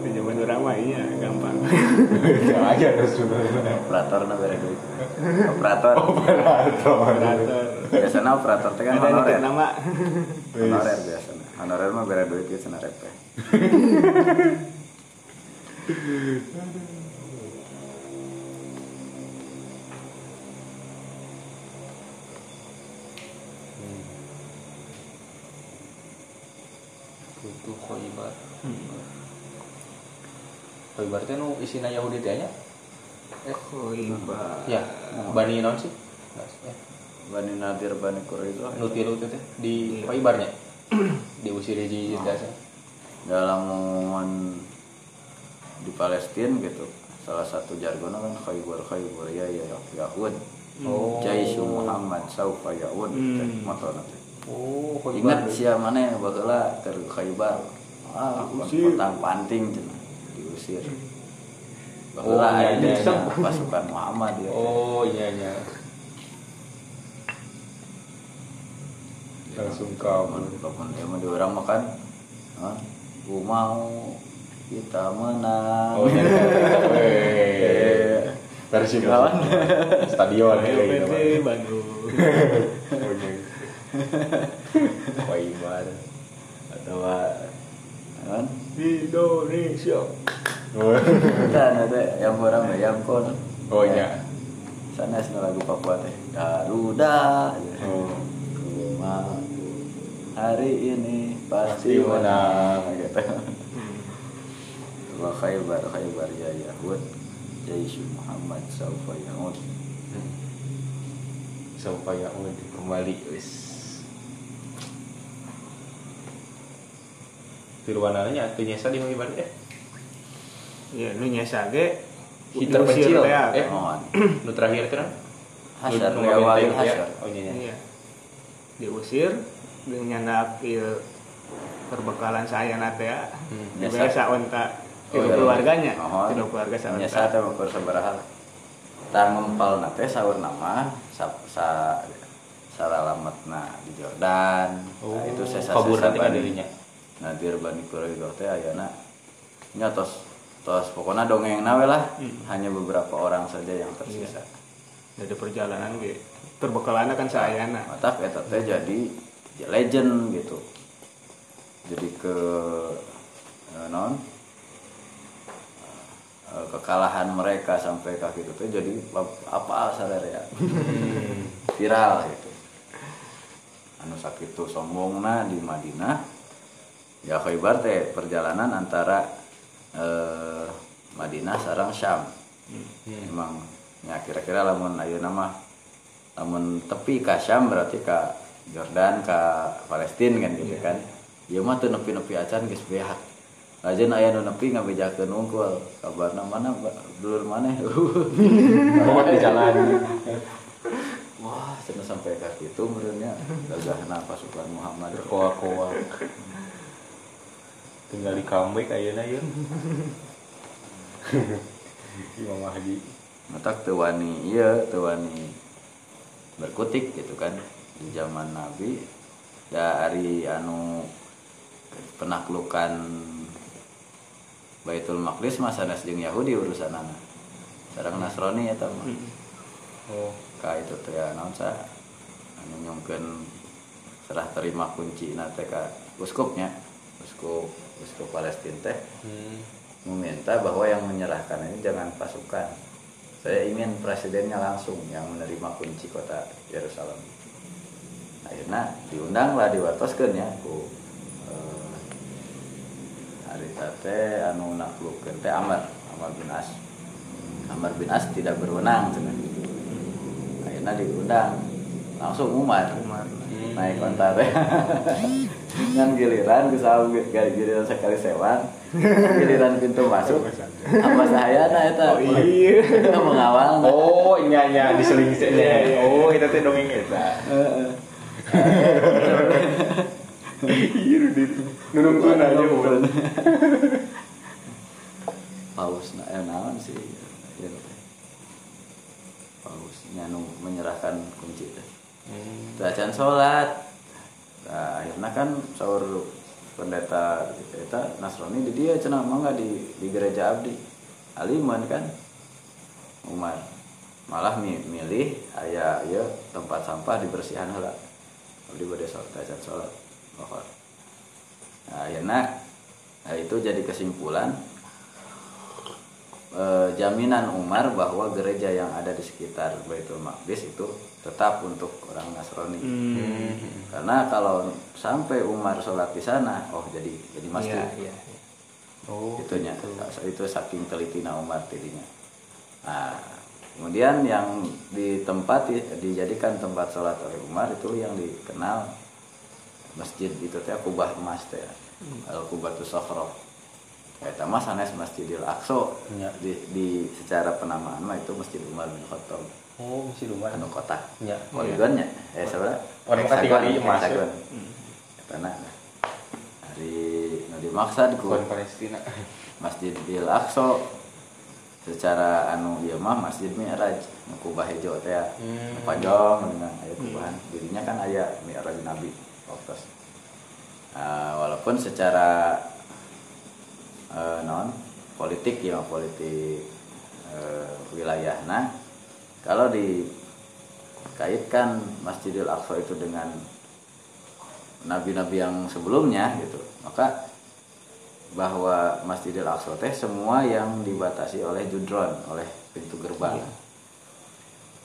di zaman orang mah iya gampang. Yang aja Rasul. operator na bere duit. Operator. Operator. operator. Biasanya operator teh kan ada honorer. nama honorer biasanya honorer mah beda duit ya cenah repeh kutu koibar koibar itu nu isina Yahudi tanya eh koibar ya bani non sih? Bani nadir bani quraisyah nu tilu teh di khoibarnya diusir hiji hiji dasa dalam momen di Palestina gitu salah satu jargonnya kan Khaybar Khaybar ya ya Yahud. Oh. Jaisu Muhammad Saufa Yahud. Hmm. motor nanti. Oh ingat siapa mana bakala ke Khaybar. Ah potang panting cenah diusir Oh, bakala iya, ada iya, iya. pasukan Muhammad ya. Oh iya iya langsung kabur kapan ya mah orang makan. Ah gua mau kita menang. Oh iya. Versi Lawan. stadion ya gitu Bandung. Khaybar atau kan? Indonesia. kan ada yang orang yang kon. Oh iya. Sana sana lagu Papua teh. Garuda. Oh hari ini pasti menang. menang gitu wa khaybar khaybar ya yahud jaisu Muhammad saufa yahud supaya udah kembali wis Tirwananya atuh nyesa di Khaybar eh Ya, nu nyesa ge kecil teh, eh mohon nu terakhir teh nah? hasar ya? hasar oh iya iya. Iya. Diusir dengan ieu perbekalan saya nate ya. Hmm. Biasa onta Oh, itu iya. keluarganya. Oh. Itu keluarga saya nyesa teh ukur sabaraha tah ngempal nate sahur nama sa sa saralametna di Jordan oh nah, itu saya kabur nanti kan dirinya Nadir Bani Quraidah teh ayeuna nya tos tos pokoknya dongeng nawe lah Hmm. hanya beberapa orang saja yang tersisa Dari perjalanan ge perbekalanna kan sayana. mata eta teh jadi legend gitu. Jadi ke eh, non eh, kekalahan mereka sampai kaki itu teh jadi ap- apa ya? Viral gitu. Anu sakitu sombongna di Madinah. Ya Khaybar teh perjalanan antara eh, Madinah sarang Syam. Emang ya kira-kira lamun ayeuna mah lamun tepi ka Syam berarti ka Jordan ka Palestina kan gitu kan. Ieu mah teu nepi-nepi acan geus beak Lajen aya nu nepi ngabejakeun unggul kabarna mana dulur maneh? Pokok di jalan. Wah cenah sampai ka kitu meureunnya. Gagahna pasukan Muhammad. Koa-koa tinggal di comeback ayeuna ya Imam Mahdi. Matak teu wani ieu teu wani berkutik gitu kan di zaman Nabi dari anu penaklukan Baitul Maqdis mah sanes jeung Yahudi urusanana. Sareng Nasrani eta mah. Oh. Ka itu teh ya naon sa? Anu nyongkeun serah terima kunci na teh ka uskupnya. Uskup uskup Palestina teh. Hmm. meminta bahwa yang menyerahkan ini jangan pasukan. Saya ingin presidennya langsung yang menerima kunci kota Yerusalem. Akhirnya diundanglah diwatoskeun ya ku eh, hari teh anu naklukkeun teh Amr, Amr bin As. Amr bin As tidak berwenang cenah. Akhirnya diundang langsung Umar. Umar. Naik onta teh. Ngan giliran bisa giliran sekali sewan. Giliran pintu masuk. Apa saya nah eta? Oh iya. mengawal. oh iya iya diseling-seling oh itu teh dongeng eta Iya di nunungkeun aja bukan Paus na eh naon sih? Ieu teh. Paus nyanu menyerahkan kunci teh. Bacaan sholat. Nah, akhirnya kan sahur pendeta eta Nasrani di dia cenah mangga di di gereja abdi. Aliman kan Umar malah mi- milih aya ieu tempat sampah dibersihan heula. Abdi bade sholat bacaan sholat. Pokok. Nah, akhirnya nah, itu jadi kesimpulan eh, jaminan Umar bahwa gereja yang ada di sekitar Baitul Maqdis itu tetap untuk orang Nasrani. Hmm. Karena kalau sampai Umar sholat di sana, oh jadi jadi masjid. Iya, iya. iya. Oh, Itunya itu saking telitina Umar tidinya. Nah, kemudian yang di tempat dijadikan tempat sholat oleh Umar itu yang dikenal masjid itu teh kubah emas teh al kubatu sokhro Eta mah sanes Masjidil Aqsa. Ya. di, di secara penamaan mah itu Masjid Umar bin Khattab. Oh, masih lumayan. anu kotak Ya. poligonnya eh sebenarnya Oh, nu katingal ieu emas, ya? Eta na hari nu dimaksud ku. Palestina. Masjidil Aqsa secara anu ieu mah Masjid Mi'raj kubah hejo teh ya. Hmm. Panjang dengan aya kubahan dirinya kan aya Mi'raj Nabi waktu walaupun secara eh, non politik ya politik eh, wilayahna kalau dikaitkan Masjidil Aqsa itu dengan nabi-nabi yang sebelumnya gitu maka bahwa Masjidil Aqsa teh semua yang dibatasi oleh judron oleh pintu gerbang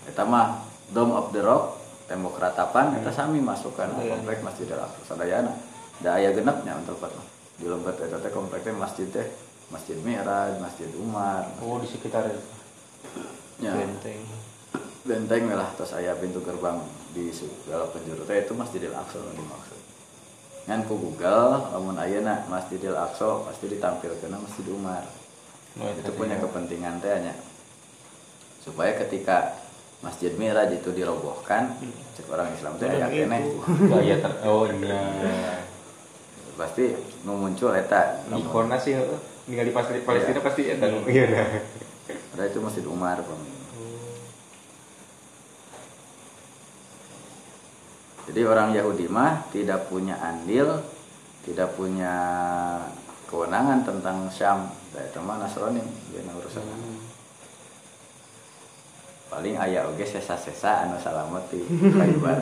eta mah Dome of the Rock tembok ratapan eta sami masukkan Iya. komplek Masjidil Aqsa sadayana da aya genepnya untuk mah. di lembet eta teh kompleknya masjid teh Masjid Mi'raj, Masjid Umar, Oh, di sekitar itu. ya, Benteng. benteng lah terus aya pintu gerbang di segala penjuru teh itu Masjidil Aqsa dimaksud ngan ku Google lamun ayeuna Masjidil Aqsa pasti ditampilkeun Masjid Umar. Oh, itu punya kepentingan teh nya supaya ketika Masjid Mi'raj itu dirobohkan cek orang Islam teh aya keneh. Gaya ter Oh, iya. pasti nu muncul eta. Di Korna sih tinggal di Palestina, pasti eta nu. Iya. Dah. Ada itu Masjid Umar Bang. Jadi orang Yahudi mah tidak punya andil, tidak punya kewenangan tentang Syam. Saya teman Nasrani dia urusan. Paling aya oge sesa-sesa anu salamet di Khaybar.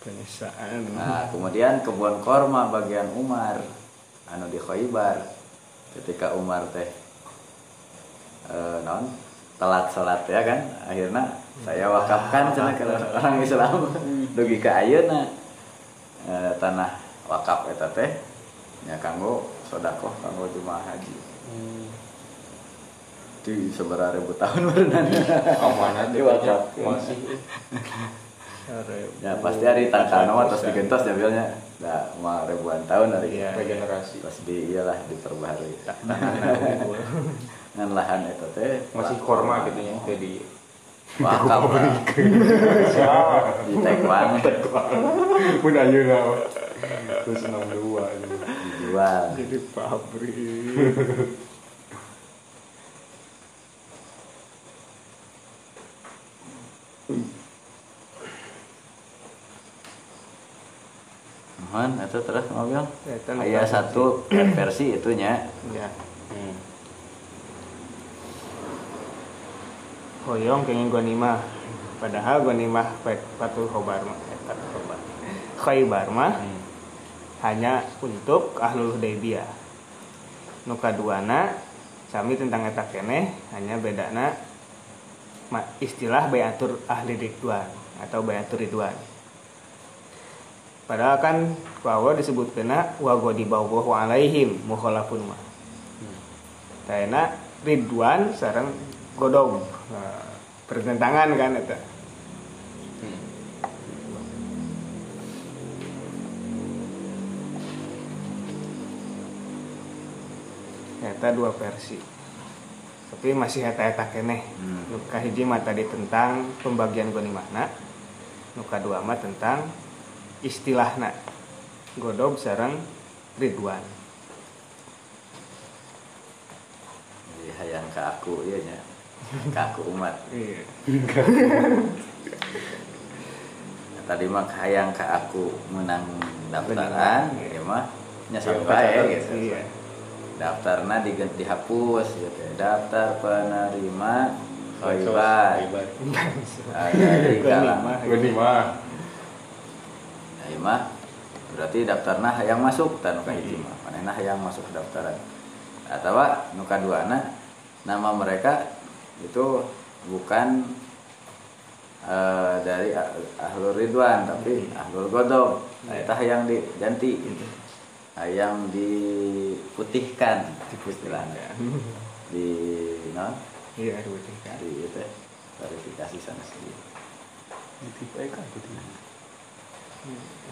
Penisaan. Nah, kemudian kebun korma bagian Umar anu di Khaybar ketika Umar teh eh, non telat salat ya kan akhirnya saya wakafkan cenah ke orang Islam. Dugi ke ayeuna. Eh, tanah wakaf eta teh nya kanggo sedekah kanggo jemaah haji. Di seberapa ribu tahun berenang Amanah Di wakaf. Masih. ya pasti hari tangkal nama terus digentos ya bilnya nah mau ribuan tahun dari Iya. Regenerasi. terus di iyalah diperbaharui. Dengan lahan itu teh. Masih korma gitu ya kayak lah. di Taiwan Pun ayeuna. Terus 62 gitu. dijual Jadi pabrik. mohon itu terus mobil ayah versi. satu versi itunya Ya. Hmm. Hoyong kenging gonimah. Padahal gonimah mah eta khobar. Khaybar mah Hmm. hanya untuk ahlul Hudaybiyah. Nu kaduana sami tentang eta keneh hanya bedana istilah bayatur ahli ridwan atau bayatur ridwan. Padahal kan bahwa disebut kena wa ghadiballahu alaihim mukhalafun mah. Taena ridwan sareng godog. Nah, pertentangan kan eta. Hmm. Eta dua versi. Tapi masih eta-eta keneh. Hmm. Nu kahiji mah tadi tentang pembagian gonimahna. Nu kadua mah tentang istilahna. Godog sareng ridwan. jadi hayang ke aku iya nya ke aku umat Iya. tadi mah hayang ke aku menang daftaran iya. ya mah Iya, sampai pacaran, gitu Iya. daftarnya diganti hapus gitu daftar penerima Khaybar. Ah, dari kalangan. Gini mah. Nah, berarti daftarna hayang masuk tan ka hiji mah manehna hayang masuk daftaran atau nuka dua nama mereka itu bukan eh, dari ah- ahlul ridwan tapi ahlul godok nah, itu yang diganti. Yang diputihkan istilahnya. Di non iya putih kan di itu verifikasi sana sendiri. Tipe kan putih.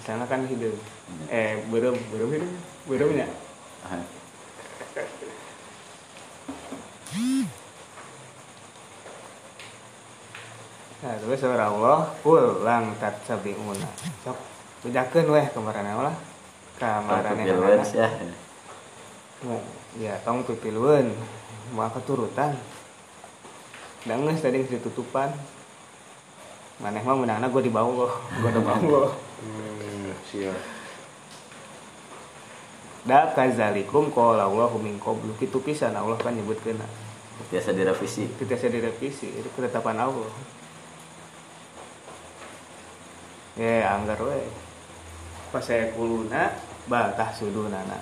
misalnya kan hidup. Eh belum belum hidup. Belumnya Ah, Nah, terus surah Allah pulang tat sabiuna. Sok bedakeun weh kemarin lah. Kamarane Pupil Wens ya Ya, tong pipilweun. Moal keturutan. Da geus tadi ditutupan. Maneh mah menangna gua di bawah, gua di bawah. Hmm, siap. Da kazalikum qala Allahu min qablu kitu pisan Allah kan nyebutkeun. biasa direvisi Kita saya direvisi, itu ketetapan Allah. Ya, anggar we. Pas saya kuluna, batah sudunana.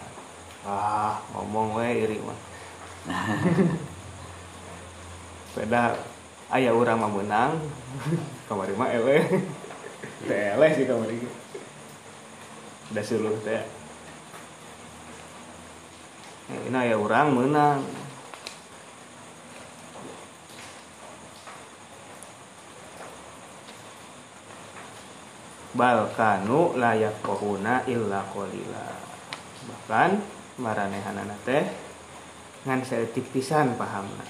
Ah, ngomong we iri mah. Beda aya urang mah menang. Kamari mah. Teh ele sih kamari. Da suluh teh. Ini aya urang menang. Balkanu layak kohuna illa kolila bahkan maranehanana teh ngan seetik pisan pahamna.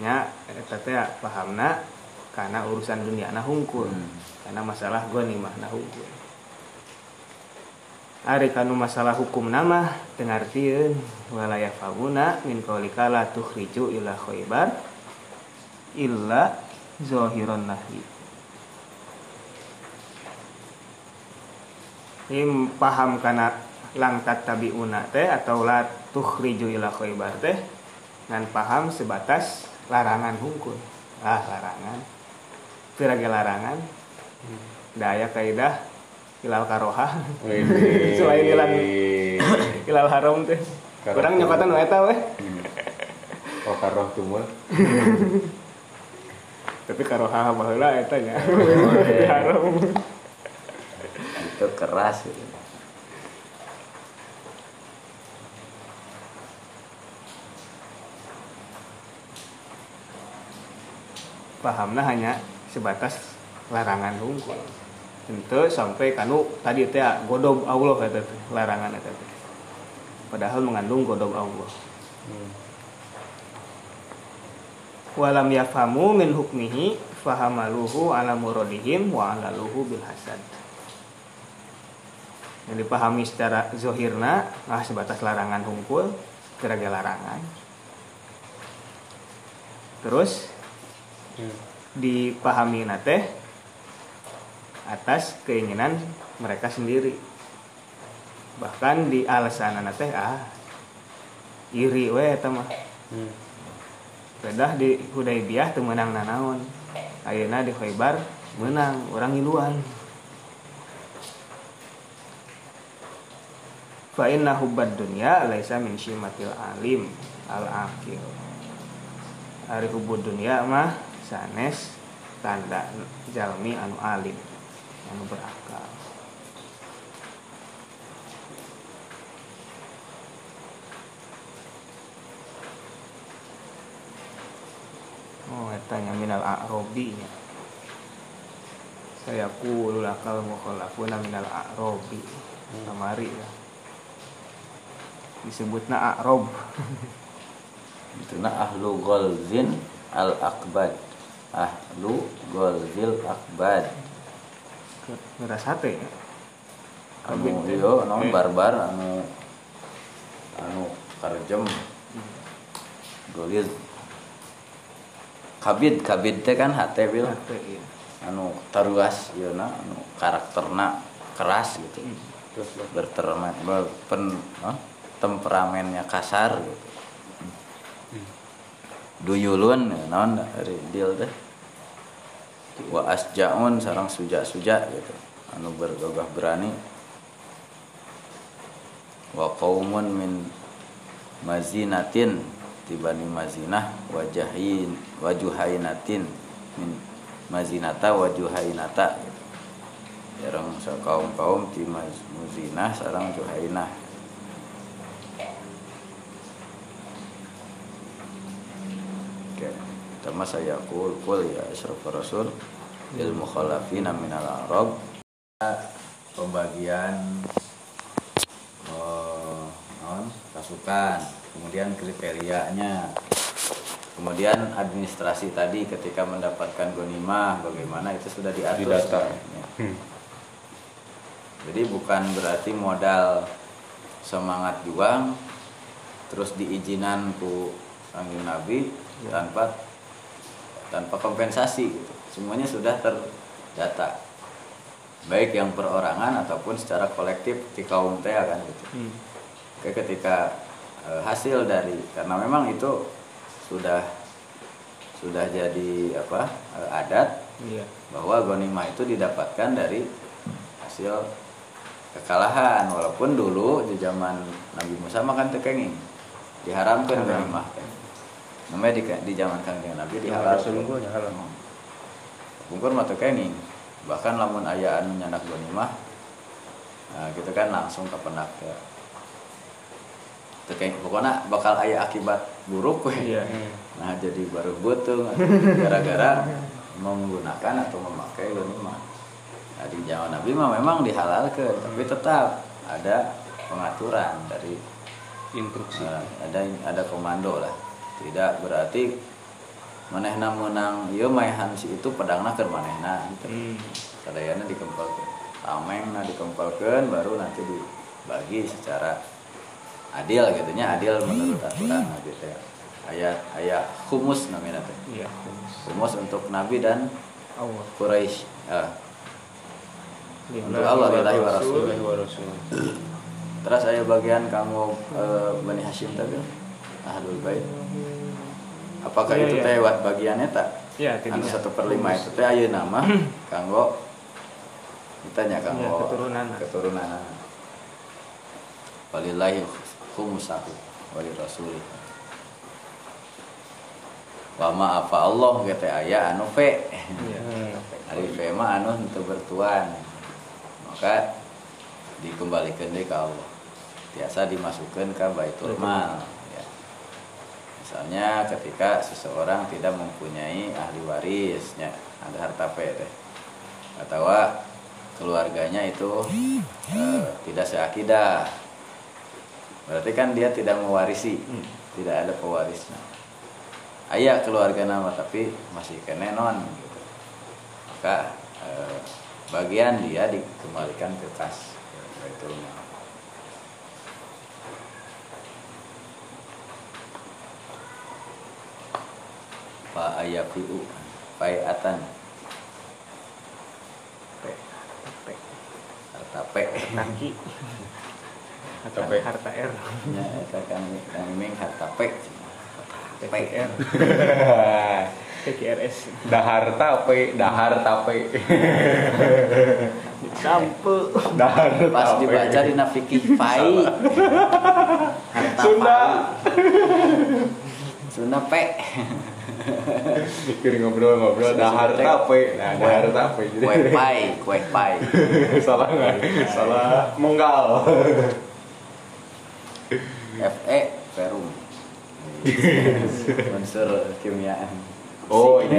Nya eta teh pahamna karena urusan dunia na hungkul Hmm. karena masalah ghanimah na hungkul Ari kanu masalah hukum nama dengartieun walaya faguna min qaulika la tukhriju ila khaybar illa zahiran nahi Ini paham karena langkat tabiuna teh atau la tukhriju ila khaybar teh ngan paham sebatas larangan hungkul ah larangan. Pirage larangan. Daya kaidah ilal karoha. Selain hilang. ilal haram teh. Kurang nyokatan we eta weh Oh, karoh tumul. tapi karoha baheula eta nya. Haram itu keras gitu. pahamna hanya sebatas larangan hungkul Ente sampai kanu tadi teh godob Allah kata larangan teh. Padahal mengandung godob Allah. Walam yafhamu min hukmihi fahamaluhu ala muradihim wa alaluhu bil hasad yang dipahami secara zohirna nah sebatas larangan hungkul kira-kira larangan terus Hmm. dipahami nate atas keinginan mereka sendiri bahkan di alasan nate ah iri we eta mah Hmm. Bedah di Hudaybiyah teu nanaon. Ayeuna di Khaybar menang orang iluan. Fa inna hubbad dunya laisa min syimatil alim al aqil. Ari hubbud dunya mah sanes tanda jalmi anu alim anu berakal. Oh, etanya minal a'robi nya. Saya kulu lakal mukhalafuna minal a'robi. Kamari ya. Disebutna a'rob. itu nah ahlu golzin al akbad ahlu golzil akbad Ngeras hate ya. anu yo non Eh. barbar anu anu karjem goliz kabid kabid teh kan hate bil Hate ya. anu taruas ieu na anu karakterna keras gitu Terus lah. berteramen pen ah, temperamennya kasar gitu. Duyulun ya, dari deal teh. Wa asjaun sarang suja-suja gitu. Anu bergagah berani. Wa qaumun min mazinatin tibani mazinah wajahin wajuhainatin min mazinata wajuhainata gitu. Jarang kaum kaum ti maz- muzinah sarang juhainah Oke, pertama saya kul kul ya asyrafur rasul. Il mukhalafina minal arab. Pembagian non, pasukan. Kemudian kriterianya. Kemudian administrasi tadi ketika mendapatkan gonimah bagaimana itu sudah diatur Didata. Hmm. Jadi bukan berarti modal semangat juang terus diizinan ku kanjeng Nabi tanpa tanpa kompensasi gitu. Semuanya sudah terdata. Baik yang perorangan ataupun secara kolektif di kaum teh kan gitu. Hmm. Oke, ketika eh, hasil dari karena memang itu sudah sudah jadi apa eh, adat Iya. bahwa gonimah itu didapatkan dari hasil kekalahan walaupun dulu di zaman Nabi Musa makan tekenging diharamkan Haram. gonimah teh. Namanya di, di zaman kanjeng Nabi Yang dihalalkan Rasul unggulnya halal. bungkur mah tekenging bahkan lamun aya anu nyanak gonimah nah gitu kan langsung ke penak ya tekeng pokoknya bakal aya akibat buruk we Iya. Hmm. Nah jadi baru butuh gara-gara menggunakan atau memakai ghanimah. Nah di zaman Nabi mah memang dihalalkan, tapi tetap ada pengaturan dari Instruksi. eh, ada ada komando lah. Tidak berarti manehna menang ieu maehan si itu pedangna keur manehna gitu. Hmm. Sadayana dikempelkeun. Tamengna dikempelkeun baru nanti dibagi secara adil gitu nya adil menurut aturan gitu ya. Ayat ayat humus namanya teh. Iya. Humus untuk Nabi dan Allah. Quraisy. Ah, Lillahi Untuk Allah, lillahi wa rasul. Terus saya bagian kamu eh, Bani Hashim tadi Ahlul Bait. Apakah Iya, itu iya. teh wat bagiannya tak? Iya, Anu satu per lima itu teh ayeuna nama kanggo ditanya kanggo Iya, keturunan. keturunan. Walillahi khumusahu wali rasuli. Wa ma apa Allah gitu aya anu fe. Iya. Hmm. Ari fe mah anu henteu bertuan. Maka dikembalikan deh ke Allah. Biasa dimasukkan ke Baitul Mal. Ya. Misalnya ketika seseorang tidak mempunyai ahli warisnya, ada harta P teh. Atau keluarganya itu eh, tidak seakidah. Berarti kan dia tidak mewarisi, Hmm. tidak ada pewarisnya. Ayah keluarga nama tapi masih kene non gitu. Maka eh, bagian dia dikembalikan ke kas Baitul Pak Ayafiu Paiatan P. P. harta P Kaki. Atau P. harta R. nya eta kan kan ming harta P P PKR. PKRS. Dahar tape, dahar tape. Sampe. Dahar pas tape. dibaca di fikih pai harta Sunda. pai. Sunda P Kiri ngobrol-ngobrol dahar tape. Nah, dahar tape. kue pai kue pai salah nggak? Salah menggal. FE Perum unsur kimiaan Oh, ini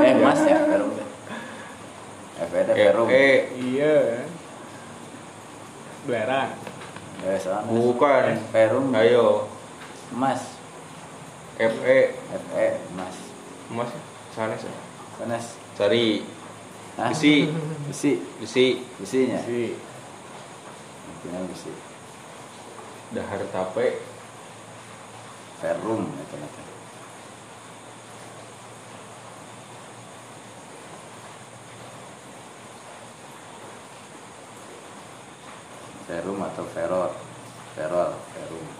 eh mas ya Perum FE teh Perum E Iya. Belerang. eh bukan. Perum Ayo, mas FE FE mas. Mas sana sih. panas Cari Hah? besi, besi. Besi. Besinya? Si. intinya besi. Dahar tape. Perum itu nanti Ferum atau Feror Ferol Ferum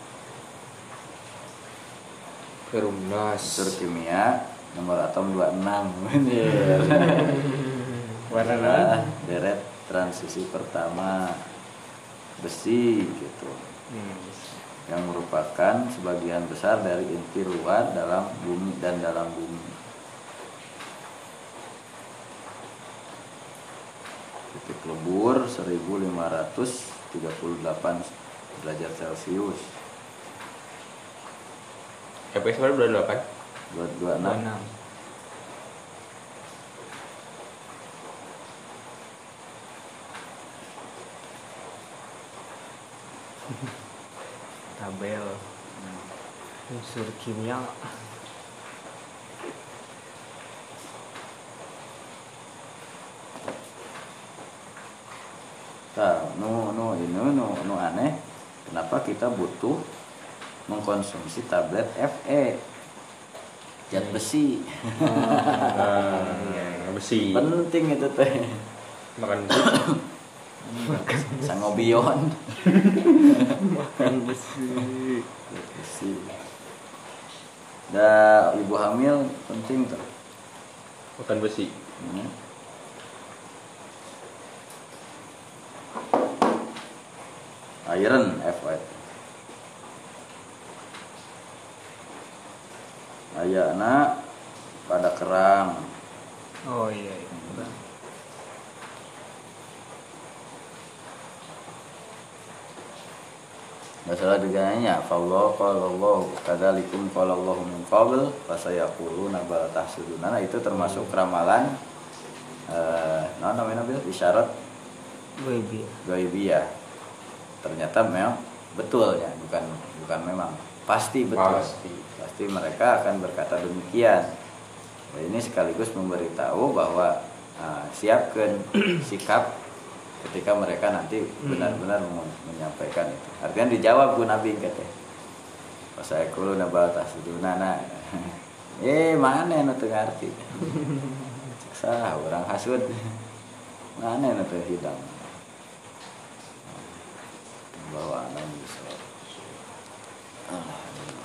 Perumnas. unsur kimia nomor atom 26 Bener. Warna Nah, deret transisi pertama besi gitu Hmm. yang merupakan sebagian besar dari inti luar dalam bumi dan dalam bumi. Titik lebur 1538 derajat Celcius. FPS berapa berapa 226 enam. Tabel. Unsur kimia. Nah, nu nu ini nu nu aneh. Kenapa kita butuh mengkonsumsi tablet Fe? Zat besi. nah, besi Penting itu teh. makan besi Sangobion. makan besi besi. Da ibu hamil penting tuh. makan besi Hmm. Iron Fe. Ayana pada kerang oh iya, iya. betul. Masalah dengannya Fallah qala Allah kadzalikum qala Allah min qabl fasayaquluna bal tahsuduna Nah, itu termasuk ramalan eh nah namanya bil isyarat Baby. gaibiyah. Ternyata memang betul ya, bukan bukan memang pasti betul. Pasti. Pasti mereka akan berkata demikian. Nah, ini sekaligus memberitahu bahwa ah, siapkan sikap ketika mereka nanti benar-benar men- menyampaikan itu. Artinya dijawab gue Nabi kata. Pas saya kulo nabal tasudunana. Eh mana nu teu ngarti. Sah orang hasud. Mana nu teu hidang. Bawa anak bisa. う